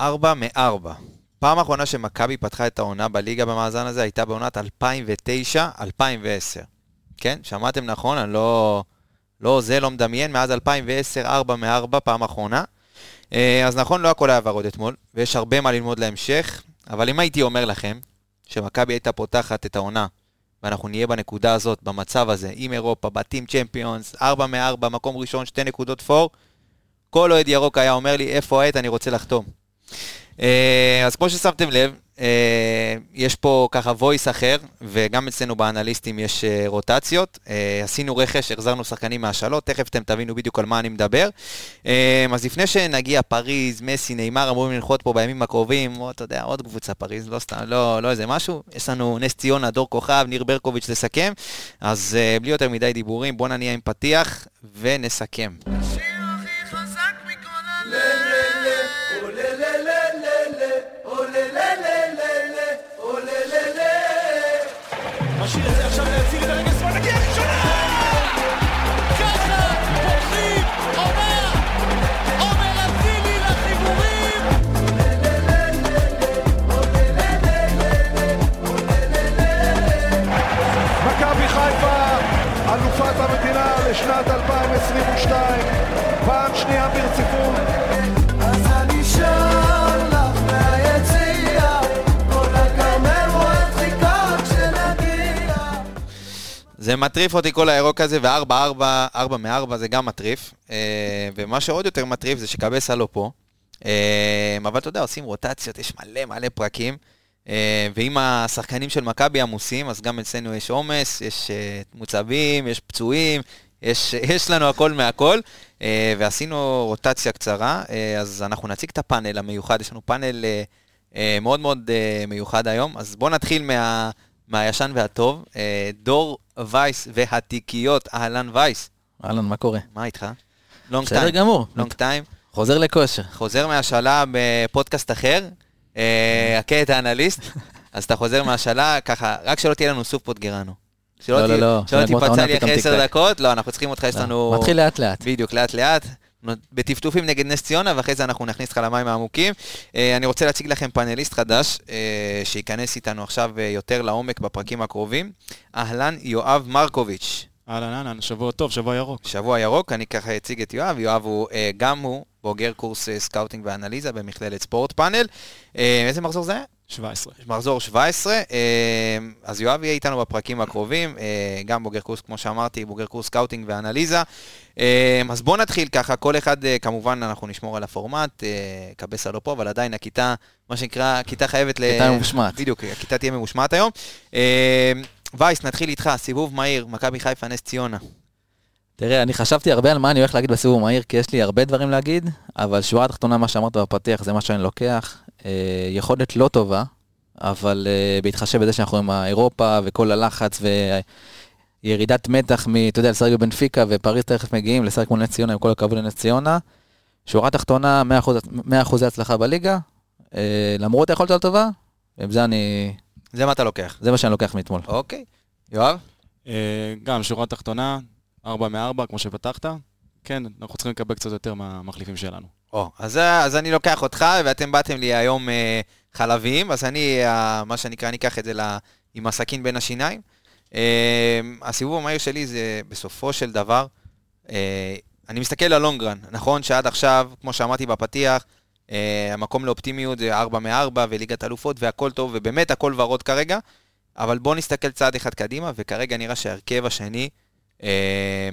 ארבע מארבע. פעם אחרונה שמכבי פתחה את העונה בליגה במאזן הזה הייתה בעונת 2009-2010. כן, שמעתם נכון, אני לא... לא זה, לא מדמיין, מאז 2010, 4 מ-4, פעם אחרונה. אה, אז נכון, לא הכל היה ורוד אתמול, ויש הרבה מה ללמוד להמשך, אבל אם הייתי אומר לכם שמכבי הייתה פותחת את העונה, ואנחנו נהיה בנקודה הזאת, במצב הזה, עם אירופה, בתים צ'מפיונס, 4 מ-4, מקום ראשון, שתי נקודות פור, כל אוהד ירוק היה אומר לי, איפה העט, אני רוצה לחתום. אה, אז כמו ששמתם לב, אה, יש פה ככה voice אחר, וגם אצלנו באנליסטים יש אה, רוטציות. עשינו רכש, החזרנו שחקנים מהשאלות, תכף אתם תבינו בדיוק על מה אני מדבר. אז לפני שנגיע, פריז, מסי, נאמר, אמורים לנחות פה בימים הקרובים, או אתה יודע, עוד קבוצה פריז, לא סתם, לא, לא איזה משהו. יש לנו נס ציונה, דור כוכב, ניר ברקוביץ' לסכם. אז בלי יותר מדי דיבורים, בואו נניע עם פתיח ונסכם. השיר shit. זה מטריף אותי כל הירוק הזה, ו-4-4, 4 מ-4 זה גם מטריף. אה, ומה שעוד יותר מטריף זה שקבסה לא פה. אה, אבל אתה יודע, עושים רוטציות, יש מלא מלא פרקים. אה, ואם השחקנים של מכבי עמוסים, אז גם אצלנו יש עומס, יש מוצבים, יש פצועים, יש, יש לנו הכל מהכל, ועשינו רוטציה קצרה, אז אנחנו נציג את הפאנל המיוחד, יש לנו פאנל מאוד מאוד מיוחד היום, אז בואו נתחיל מה, מהישן והטוב. דור וייס והתיקיות, אהלן וייס. אהלן, מה קורה? מה איתך? לונג טיים. בסדר גמור. לונג טיים. חוזר לכושר. חוזר מהשאלה בפודקאסט אחר, הכה את האנליסט, אז אתה חוזר מהשאלה, ככה, רק שלא תהיה לנו סוף פוטגרנו. שלא לא, לא, לא. שלא תיפצע לי אחרי עשר דקות, לא, אנחנו צריכים אותך, יש לנו... מתחיל לאט לאט. בדיוק, לאט לאט. בטפטופים נגד נס ציונה, ואחרי זה אנחנו נכניס אותך למים העמוקים. אה, אני רוצה להציג לכם פאנליסט חדש, אה, שייכנס איתנו עכשיו אה, יותר לעומק בפרקים הקרובים. אהלן, יואב מרקוביץ'. אהלן, אהלן, שבוע טוב, שבוע ירוק. שבוע ירוק, אני ככה אציג את יואב. יואב הוא, גם הוא בוגר קורס scouting ואנליזה במכללת ספורט פאנל. איזה מחזור זה היה? 17. מחזור 17, אה, אז יואב יהיה איתנו בפרקים הקרובים, אה, גם בוגר קורס, כמו שאמרתי, בוגר קורס scouting ואנליזה. אה, אז בואו נתחיל ככה, כל אחד, כמובן, אנחנו נשמור על הפורמט, קבסה לא פה, אבל עדיין הכיתה, מה שנקרא, הכיתה חייבת ל... כיתה ממושמעת. בדיוק, הכיתה תהיה ממושמעת היום. וייס, נתחיל איתך, סיבוב מהיר, מכבי חיפה, נס ציונה. תראה, אני חשבתי הרבה על מה אני הולך להגיד בסיבוב מהיר, כי יש לי הרבה דברים להגיד, אבל שורה התחתונה, מה שאמרת בפתיח, זה מה שאני לוקח. אה, יכולת לא טובה, אבל אה, בהתחשב בזה שאנחנו עם האירופה וכל הלחץ וירידת מתח מ, אתה יודע, לשחק בבנפיקה ופריז תכף מגיעים לשחק מול נס ציונה, עם כל הכבוד לנס ציונה. שורה תחתונה, 100% הצלחה בליגה, אה, למרות היכולת הטובה, ועם זה אני... זה מה אתה לוקח. זה מה שאני לוקח מאתמול. אוקיי. יואב? גם, שורה תחתונה, 4 מ-4, כמו שפתחת. כן, אנחנו צריכים לקבל קצת יותר מהמחליפים שלנו. או, אז, אז אני לוקח אותך, ואתם באתם לי היום אה, חלבים, אז אני, אה, מה שנקרא, אני אקח את זה לה, עם הסכין בין השיניים. אה, הסיבוב המהיר שלי זה בסופו של דבר, אה, אני מסתכל על לונגרן, נכון שעד עכשיו, כמו שאמרתי בפתיח, אה, המקום לאופטימיות זה 4 מ-4 וליגת אלופות והכל טוב, ובאמת הכל ורוד כרגע, אבל בואו נסתכל צעד אחד קדימה, וכרגע נראה שההרכב השני, אה,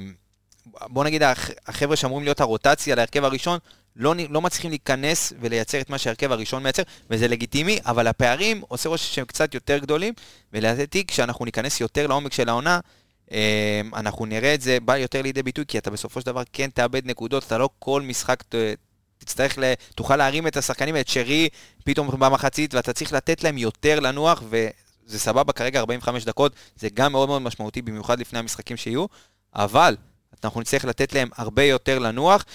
בוא נגיד, החבר'ה שאמורים להיות הרוטציה להרכב הראשון, לא, לא מצליחים להיכנס ולייצר את מה שהרכב הראשון מייצר, וזה לגיטימי, אבל הפערים עושה רושם שהם קצת יותר גדולים, ולדעתי כשאנחנו ניכנס יותר לעומק של העונה, אה, אנחנו נראה את זה בא יותר לידי ביטוי, כי אתה בסופו של דבר כן תאבד נקודות, אתה לא כל משחק תצטרך, ל... תוכל להרים את השחקנים, את שרי, פתאום במחצית, ואתה צריך לתת להם יותר לנוח, וזה סבבה כרגע 45 דקות, זה גם מאוד מאוד משמעותי, במיוחד לפני המשחקים שיהיו, אבל אנחנו נצטרך לתת להם הרבה יותר לנוח.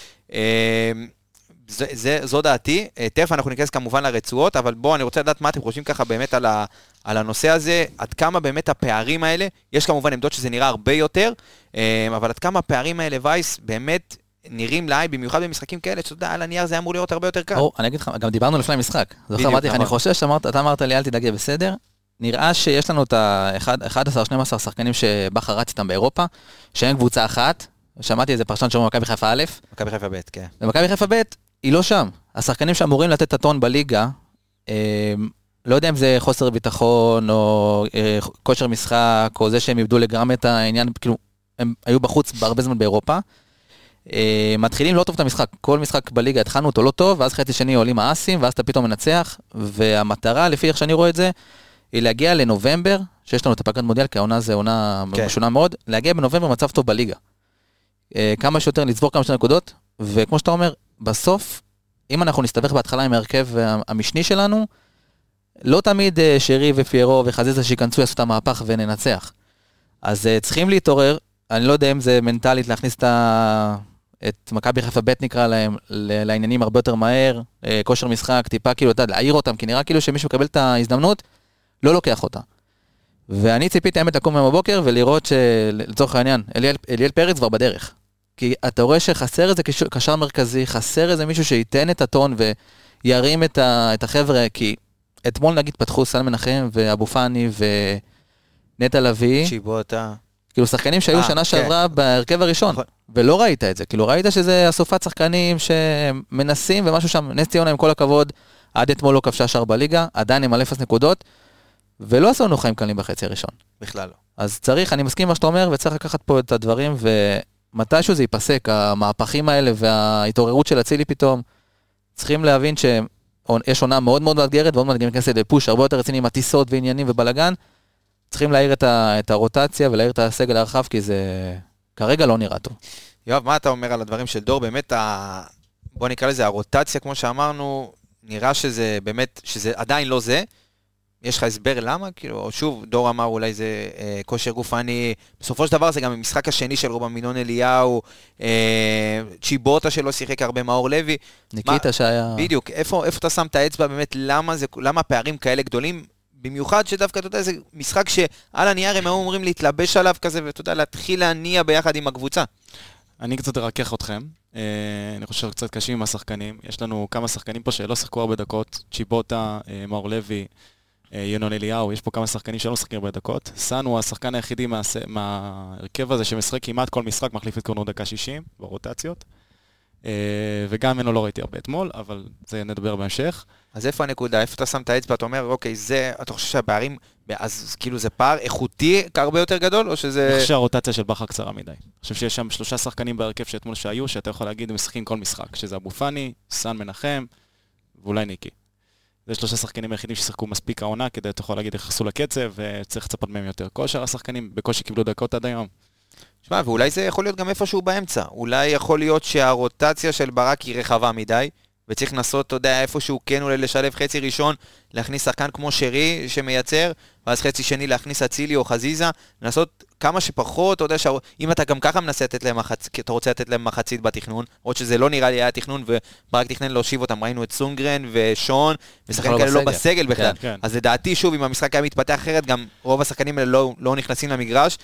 זה, זה, זו דעתי. אה, תכף אנחנו ניכנס כמובן לרצועות, אבל בואו, אני רוצה לדעת מה אתם חושבים ככה באמת על, ה, על הנושא הזה, עד כמה באמת הפערים האלה, יש כמובן עמדות שזה נראה הרבה יותר, אה, אבל עד כמה הפערים האלה, וייס, באמת נראים לעין, במיוחד במשחקים כאלה, שאתה יודע, על הנייר זה אמור להיות הרבה יותר קל. אני אגיד לך, גם דיברנו לפני המשחק. זוכר, אמרתי לך, אני נכון. חושש, אמרת- אתה אמרת לי, אל תדאג, בסדר. נראה שיש לנו את ה-11-12 שחקנים שבכר רץ איתם באירופה, שהם קבוצה אחת. שמעתי איזה פרשן שאומר מכבי חיפה א', מכבי חיפה ב', כן. ומכבי חיפה ב', היא לא שם. השחקנים שאמורים לתת את הטון בליגה, אה, לא יודע אם זה חוסר ביטחון, או אה, כושר משחק, או זה שהם איבדו לגמרי את העניין, כאילו, הם היו בחוץ בהרבה זמן באירופה. אה, מתחילים לא טוב את המשחק, כל משחק בליגה התחלנו אותו לא טוב, ואז חצי שני עולים האסים, ואז אתה פתאום מנצח, והמטרה, לפי איך שאני רואה את זה, היא להגיע לנובמבר, שיש לנו את הפגרת מודיאל, כי העונה זה עונה כן. משונה מאוד, להגיע בנובמבר מצב טוב בליגה. אה, כמה שיותר, לצבור כמה שיותר נקודות, וכמו שאתה אומר, בסוף, אם אנחנו נסתבך בהתחלה עם ההרכב המשני שלנו, לא תמיד אה, שרי ופיירו וחזיזה שייכנסו יעשו את המהפך וננצח. אז אה, צריכים להתעורר, אני לא יודע אם זה מנטלית להכניס את, ה... את מכבי חיפה ב' נקרא להם, לעניינים הרבה יותר מהר, אה, כושר משחק, טיפה כאילו, אתה יודע, להעיר אותם, כי נראה כאילו שמישהו מקבל את ההזדמנות, לא לוקח אותה. ואני ציפיתי האמת לקום היום בבוקר ולראות שלצורך העניין, אליאל, אליאל פרץ כבר בדרך. כי אתה רואה שחסר איזה קשר, מרכזי, חסר איזה מישהו שייתן את הטון וירים את, ה, את החבר'ה, כי אתמול נגיד פתחו סל מנחם ואבו פאני ונטע לביא, צ'יבוטה. כאילו שחקנים שהיו אה, שנה כן. שעברה בהרכב הראשון, נכון. ולא ראית את זה, כאילו ראית שזה אסופת שחקנים שמנסים ומשהו שם, נס ציונה עם כל הכבוד, עד אתמול לא כבשה שער בליגה, עדיין עם על אפס נקודות, ולא עשו לנו חיים קלים בחצי הראשון. בכלל לא. אז צריך, אני מסכים עם מה שאתה אומר, וצריך לקחת פה את הדברים, ומתישהו זה ייפסק, המהפכים האלה וההתעוררות של אצילי פתאום. צריכים להבין שיש עונה מאוד מאוד מאתגרת, ועוד מעט גם נכנסת לפוש הרבה יותר רציני עם הטיסות ועניינים ובלאגן. צריכים להעיר את, ה, את הרוטציה ולהעיר את הסגל הרחב, כי זה כרגע לא נראה טוב. יואב, מה אתה אומר על הדברים של דור? באמת, ה... בוא נקרא לזה הרוטציה, כמו שאמרנו, נראה שזה באמת, שזה עדיין לא זה. יש לך הסבר למה? כאילו, שוב, דור אמר אולי זה אה, כושר גופני, בסופו של דבר זה גם המשחק השני של רובם מינון אליהו, אה, צ'יבוטה שלא שיחק הרבה, מאור לוי. ניקיטה שהיה... בדיוק, איפה, איפה אתה שם את האצבע באמת, למה, זה, למה הפערים כאלה גדולים? במיוחד שדווקא, אתה יודע, זה משחק שעל הנייר הם היו אמורים להתלבש עליו כזה, ואתה יודע, להתחיל להניע ביחד עם הקבוצה. אני קצת ארכך אתכם. אה, אני חושב קצת קשים עם השחקנים. יש לנו כמה שחקנים פה שלא שיחקו הרבה דקות. צ'יבוטה, אה, מאור לוי, ינון אליהו, יש פה כמה שחקנים שלא משחקים הרבה דקות. סאן הוא השחקן היחידי מהס- מההרכב הזה שמשחק כמעט כל משחק, מחליף את קורנו דקה 60 ברוטציות. אה, וגם ממנו לא ראיתי הרבה אתמול, אבל זה נדבר בהמשך. אז איפה הנקודה? איפה אתה שם את האצבע? אתה אומר, אוקיי, זה, אתה חושב שהפערים, אז כאילו זה פער איכותי הרבה יותר גדול, או שזה... אני חושב שהרוטציה של בכר קצרה מדי. אני חושב שיש שם שלושה שחקנים בהרכב שאתמול שהיו, שאתה יכול להגיד הם משחקים כל משחק, שזה אבו פאני, סאן מנחם ואולי ניקי. זה שלושה שחקנים היחידים ששיחקו מספיק העונה, כדי אתה יכול להגיד, נכנסו לקצב, וצריך לצפות מהם יותר. כל שאר השחקנים בקושי קיבלו דקות עד היום. שמע, ואולי זה יכול להיות גם איפשהו באמצע. אולי יכול להיות שהרוטציה של ברק היא רחבה מדי, וצריך לנסות, אתה יודע, איפשהו כן אולי לשלב חצי ראשון, להכניס שחקן כמו שרי שמייצר, ואז חצי שני להכניס אצילי או חזיזה, לנסות כמה שפחות, אתה יודע, שה... אם אתה גם ככה מנסה לתת להם מחצית, אתה רוצה לתת להם מחצית בתכנון, למרות שזה לא נראה לי היה תכנון, וברק תכנן להושיב אותם, ראינו את סונגרן ושון, ושחקנים לא כאלה לא בסגל. בכלל. כן. אז לדעתי, שוב, אם המשחק היה מתפתח אחרת, גם רוב השחקנים האלה לא, לא נכנסים למגרש.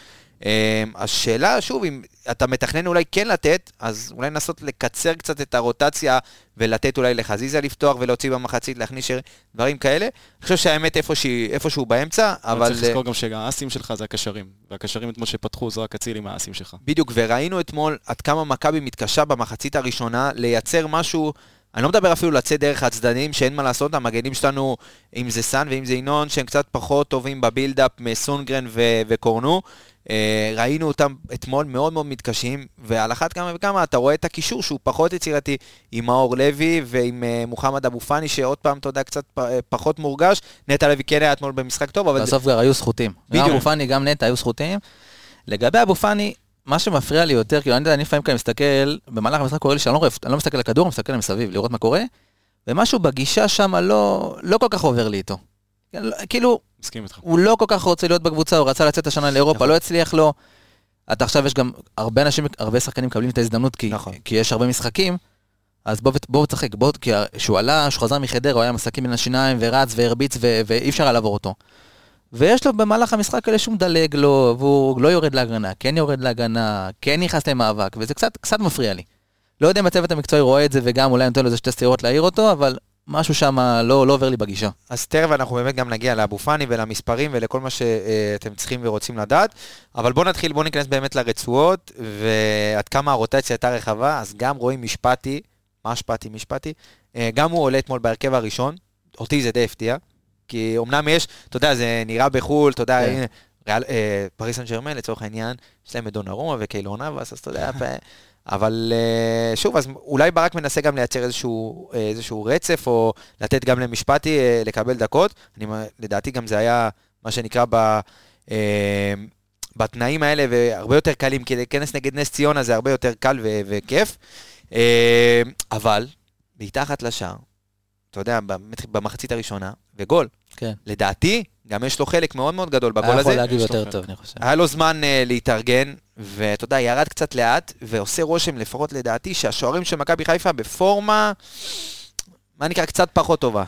אמ, השאלה, שוב, אם אתה מתכנן אולי כן לתת, אז אולי לנסות לקצר קצת את הרוטציה ולתת אולי לחזיזה לפתוח ולהוציא במחצית, להכניס דברים כאלה. אני חושב שהאמת איפשהו, איפשהו באמצע, אבל... צריך לזכור גם שהאסים שלך זה הקשרים, והקשרים אתמול שפתחו זה רק אצילי מהאסים שלך. בדיוק, וראינו אתמול עד כמה מכבי מתקשה במחצית הראשונה לייצר משהו, אני לא מדבר אפילו לצאת דרך הצדדים, שאין מה לעשות, המגנים שלנו, אם זה סאן ואם זה ינון, שהם קצת פחות טובים בבילדאפ מסונגרן ו- וקורנו. אה, ראינו אותם אתמול מאוד מאוד מתקשים, ועל אחת כמה וכמה אתה רואה את הקישור שהוא פחות יצירתי עם מאור לוי ועם אה, מוחמד אבו פאני, שעוד פעם, אתה יודע, קצת אה, פחות מורגש. נטע לוי כן היה אתמול במשחק טוב, אבל... בסוף כבר היו. גם בדיוק. אבו פאני, גם נטע היו זכותים. לגבי אבו פאני, מה שמפריע לי יותר, כאילו, אני יודע, אני לפעמים כאן מסתכל, במהלך המשחק קורה לי שאני לא רואה, אני לא מסתכל על הכדור, אני מסתכל מסביב, לראות מה קורה, ומשהו בגישה שם לא, לא כל כך עובר לי איתו. כאילו, מסכים איתך. הוא לא כל כך רוצה להיות בקבוצה, הוא רצה לצאת השנה לאירופה, נכון. לא הצליח לו. אתה עכשיו, יש גם הרבה אנשים, הרבה שחקנים מקבלים את ההזדמנות, כי, נכון. כי יש הרבה משחקים, אז בוא, בוא תשחק, בוא, כי כשהוא עלה, כשהוא חזר מחדרה, הוא היה משחקים בין השיניים, ורץ והרביץ, ו- ואי אפשר היה לעבור אותו. ויש לו במהלך המשחק האלה שהוא מדלג לו, והוא לא יורד להגנה, כן יורד להגנה, כן נכנס למאבק, וזה קצת, קצת מפריע לי. לא יודע אם הצוות המקצועי רואה את זה וגם אולי נותן לו איזה שתי סטירות להעיר אותו, אבל משהו שם לא, לא עובר לי בגישה. אז תכף אנחנו באמת גם נגיע לאבו פאני ולמספרים ולכל מה שאתם צריכים ורוצים לדעת. אבל בואו נתחיל, בואו ניכנס באמת לרצועות, ועד כמה הרוטציה הייתה רחבה, אז גם רואים משפטי, מה משפטי? משפטי, אה, גם הוא עולה אתמול בהרכב הראשון, אותי זה די הפתיע, כי אמנם יש, אתה יודע, זה נראה בחו"ל, אתה יודע, כן. הנה, ריאל, אה, פריס סן ג'רמן לצורך העניין, יש להם את דונרומה וקיילון אבס, אז אתה יודע, אבל אה, שוב, אז אולי ברק מנסה גם לייצר איזשהו, אה, איזשהו רצף, או לתת גם למשפטי אה, לקבל דקות. אני, לדעתי גם זה היה מה שנקרא ב... אה, בתנאים האלה, והרבה יותר קלים, כי להיכנס נגד נס ציונה זה הרבה יותר קל ו- וכיף. אה, אבל, מתחת לשער, אתה יודע, במחצית הראשונה, וגול. כן. לדעתי, גם יש לו חלק מאוד מאוד גדול בגול היה הזה. יכול להגיב יותר. טוב, אני חושב. היה לו זמן uh, להתארגן, ואתה יודע, ירד קצת לאט, ועושה רושם, לפחות לדעתי, שהשוערים של מכבי חיפה בפורמה, מה נקרא, קצת פחות טובה.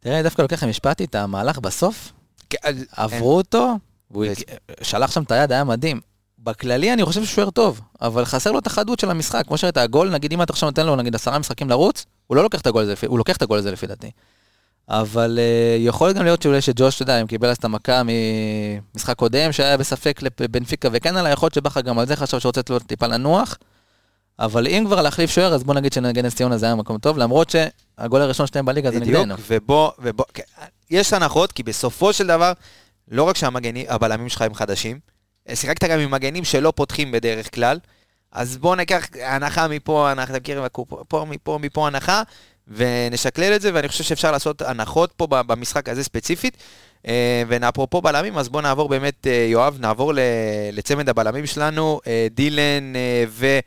תראה, אני דווקא לוקח למשפטי את המהלך בסוף, כן, עברו אותו, והוא שלח שם את היד, היה מדהים. בכללי אני חושב שהוא שוער טוב, אבל חסר לו את החדות של המשחק. כמו שראית, הגול, נגיד אם אתה עכשיו נותן לו נגיד עשרה משחקים לרוץ, הוא לא לוקח את הגול הזה, הוא לוקח את הגול הזה לפי דעתי. אבל uh, יכול גם להיות שאולי שג'וש, אתה יודע, אם קיבל אז את המכה ממשחק קודם, שהיה בספק לבנפיקה וכן עלה, יכול להיות שבכר גם על זה חשב שרוצה לו טיפה לנוח. אבל אם כבר להחליף שוער, אז בוא נגיד שנגד נס ציונה זה היה מקום טוב, למרות שהגול הראשון שלהם בליגה זה בדיוק, נגדנו. ובוא, ובוא, כן, יש הנחות, כי בסופו של דבר, לא רק שהמגנים, הבלמים שלך הם חדשים, שיחקת גם עם מגנים שלא פותחים בדרך כלל, אז בוא ניקח הנחה מפה, הנחה, אתה מכיר, פה, מפה, מפה הנחה, ונשקלל את זה, ואני חושב שאפשר לעשות הנחות פה במשחק הזה ספציפית. אה, ואפרופו בלמים, אז בואו נעבור באמת, אה, יואב, נעבור לצמד הבלמים שלנו, אה, דילן אה, ו...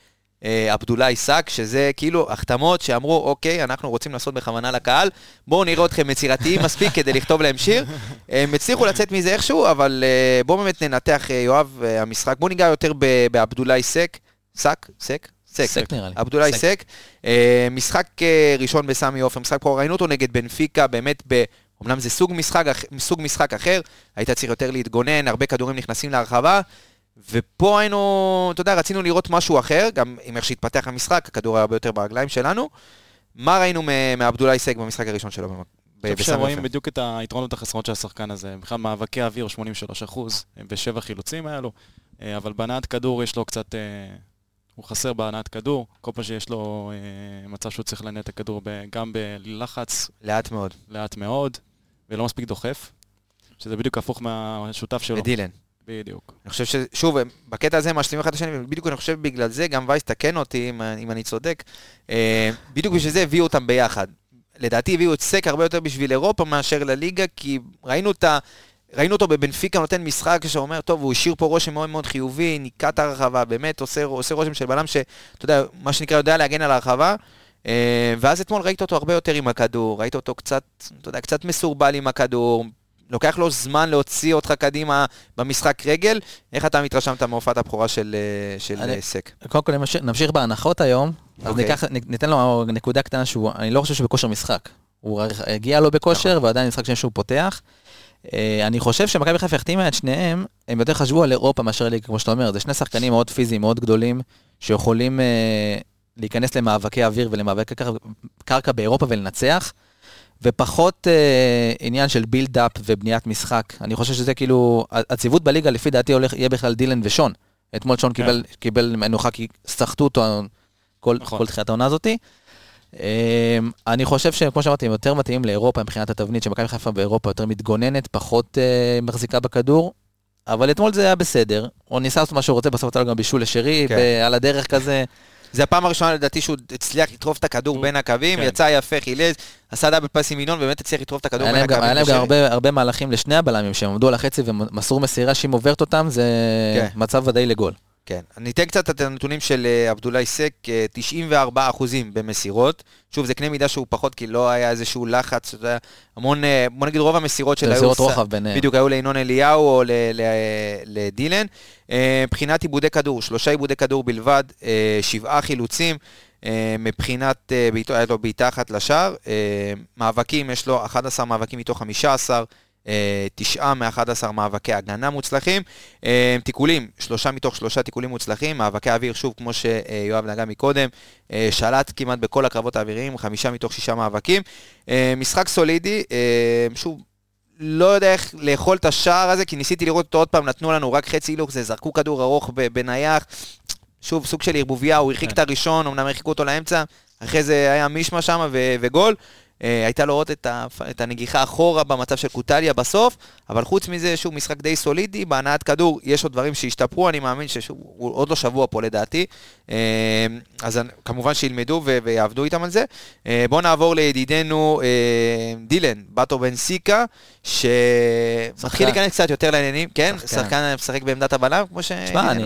אה, עבדולאי סאק, שזה כאילו החתמות שאמרו, אוקיי, אנחנו רוצים לעשות בכוונה לקהל, בואו נראה אתכם יצירתיים מספיק כדי לכתוב להם שיר. הם הצליחו לצאת מזה איכשהו, אבל בואו באמת ננתח, יואב, המשחק. בואו ניגע יותר בעבדולאי סק. סאק? סק? סק. סק נראה לי. עבדולאי סק. סק. אה, משחק אה, ראשון בסמי עופר, משחק פה, ראינו אותו נגד בנפיקה, באמת ב... אמנם זה סוג משחק, אח- סוג משחק אחר, היית צריך יותר להתגונן, הרבה כדורים נכנסים להרחבה, ופה היינו, אתה יודע, רצינו לראות משהו אחר, גם עם איך שהתפתח המשחק, הכדור היה הרבה יותר ברגליים שלנו. מה ראינו מעבדולאי סק במשחק הראשון שלו? אני חושב שרואים? בדיוק את היתרונות החסרונות של השחקן הזה. בכלל מאבקי אוויר 83 אחוז, ושבע חילוצים האלו, אה, אבל בהנעת כדור יש לו קצת... הוא חסר בהנעת כדור, כל פעם שיש לו אה, מצב שהוא צריך לנהל את הכדור ב- גם בלחץ לאט מאוד. לאט מאוד, ולא מספיק דוחף, שזה בדיוק הפוך מהשותף שלו. ודילן. בדיוק. אני חושב ששוב, בקטע הזה הם משלימים אחד את השני, ובדיוק אני חושב בגלל זה, גם וייס תקן אותי אם, אם אני צודק, אה, בדיוק בשביל זה הביאו אותם ביחד. לדעתי הביאו את סק הרבה יותר בשביל אירופה מאשר לליגה, כי ראינו את ה... ראינו אותו בבנפיקה נותן משחק שאומר, טוב, הוא השאיר פה רושם מאוד מאוד חיובי, ניקה את הרחבה, באמת עושה, עושה רושם של בלם שאתה יודע, מה שנקרא, יודע להגן על הרחבה. אה, ואז אתמול ראית אותו הרבה יותר עם הכדור, ראית אותו קצת, אתה יודע, קצת מסורבל עם הכדור, לוקח לו זמן להוציא אותך קדימה במשחק רגל. איך אתה מתרשמת מהופעת הבכורה של, אה, של אני- אה, סק? קודם כל נמשיך- בהנחות היום, אז אוקיי. ניקח- ניתן לו נקודה קטנה שהוא, אני לא חושב שהוא בכושר משחק. הוא הגיע לו בכושר, ועדיין משחק שני שהוא פותח. אה, אני חושב שמכבי חיפה החתימה את שניהם, הם יותר חשבו על אירופה מאשר ליגה, כמו שאתה אומר, זה שני שחקנים מאוד פיזיים, מאוד גדולים, שיכולים אה, להיכנס למאבקי אוויר ולמאבקי קר- קרקע באירופה ולנצח, ופחות אה, עניין של בילדאפ ובניית משחק. אני חושב שזה כאילו, הציוות בליגה לפי דעתי הולך, יהיה בכלל דילן ושון. אתמול שון כן. קיבל, קיבל מנוחה כי סחטו אותו כל, נכון. כל תחילת העונה הזאתי. אמ, אני חושב שכמו שאמרתי, הם יותר מתאים לאירופה מבחינת התבנית, שמכבי חיפה באירופה יותר מתגוננת, פחות אה, מחזיקה בכדור, אבל אתמול זה היה בסדר. הוא ניסה לעשות מה שהוא רוצה, בסוף נתן לו גם בישול לשרי, כן. ועל הדרך כזה. זה הפעם הראשונה לדעתי שהוא הצליח לטרוף את הכדור בין הקווים, כן. יצא יפה, חילץ, עשה דאבל פס עם ינון, באמת הצליח לטרוף את הכדור בין הקווים. היה להם גם. הרבה, מהלכים לשני הבלמים, שהם עמדו על החצי ומסרו מסירה שאם עוברת אותם, זה כן. מצב ודאי לגול. כן. אני אתן קצת את הנתונים של אה, עבדולאי סק, אה, 94 אחוזים במסירות. שוב, זה קנה מידה שהוא פחות, כי לא היה איזשהו לחץ, אתה יודע, המון, אה, בוא נגיד רוב המסירות של מסירות רוחב ביניהם. בדיוק, היו לינון אליהו או לדילן. אה, מבחינת עיבודי כדור, שלושה עיבודי כדור בלבד, אה, שבעה חילוצים. אה, מבחינת, אה, היה לו בעיטה אחת לשער. אה, מאבקים, יש לו 11 מאבקים מתוך 15. אה, תשעה מ-11 מאבקי הגנה מוצלחים. אה, תיקולים, שלושה מתוך שלושה תיקולים מוצלחים. מאבקי אוויר, שוב, כמו שיואב נגע מקודם, אה, שלט כמעט בכל הקרבות האוויריים, חמישה מתוך שישה מאבקים. משחק סולידי, שוב, לא יודע איך לאכול את השער הזה, כי ניסיתי לראות אותו עוד פעם, נתנו לנו רק חצי הילוך, זה זרקו כדור ארוך בנייח. שוב, סוג של ערבוביה, הוא הרחיק כן. את הראשון, אמנם הרחיקו אותו לאמצע, אחרי זה היה מישמה שם וגול. אה, הייתה לו עוד את, ה- את הנגיחה אחורה במצב של קוטליה בסוף, אבל חוץ מזה, שוב, משחק די סולידי, בהנעת כדור, יש עוד דברים שהשתפרו, אני מאמין ששוב, הוא עוד לא שבוע פה לדעתי, אה, אז כמובן שילמדו ו- ויעבדו איתם על זה. אה, בואו נעבור לידידנו דילן, באטו בן סיקה, שמתחיל. להיכנס קצת יותר לעניינים, כן? שחקן משחק בעמדת הבלם, כמו ש... תשמע, אני...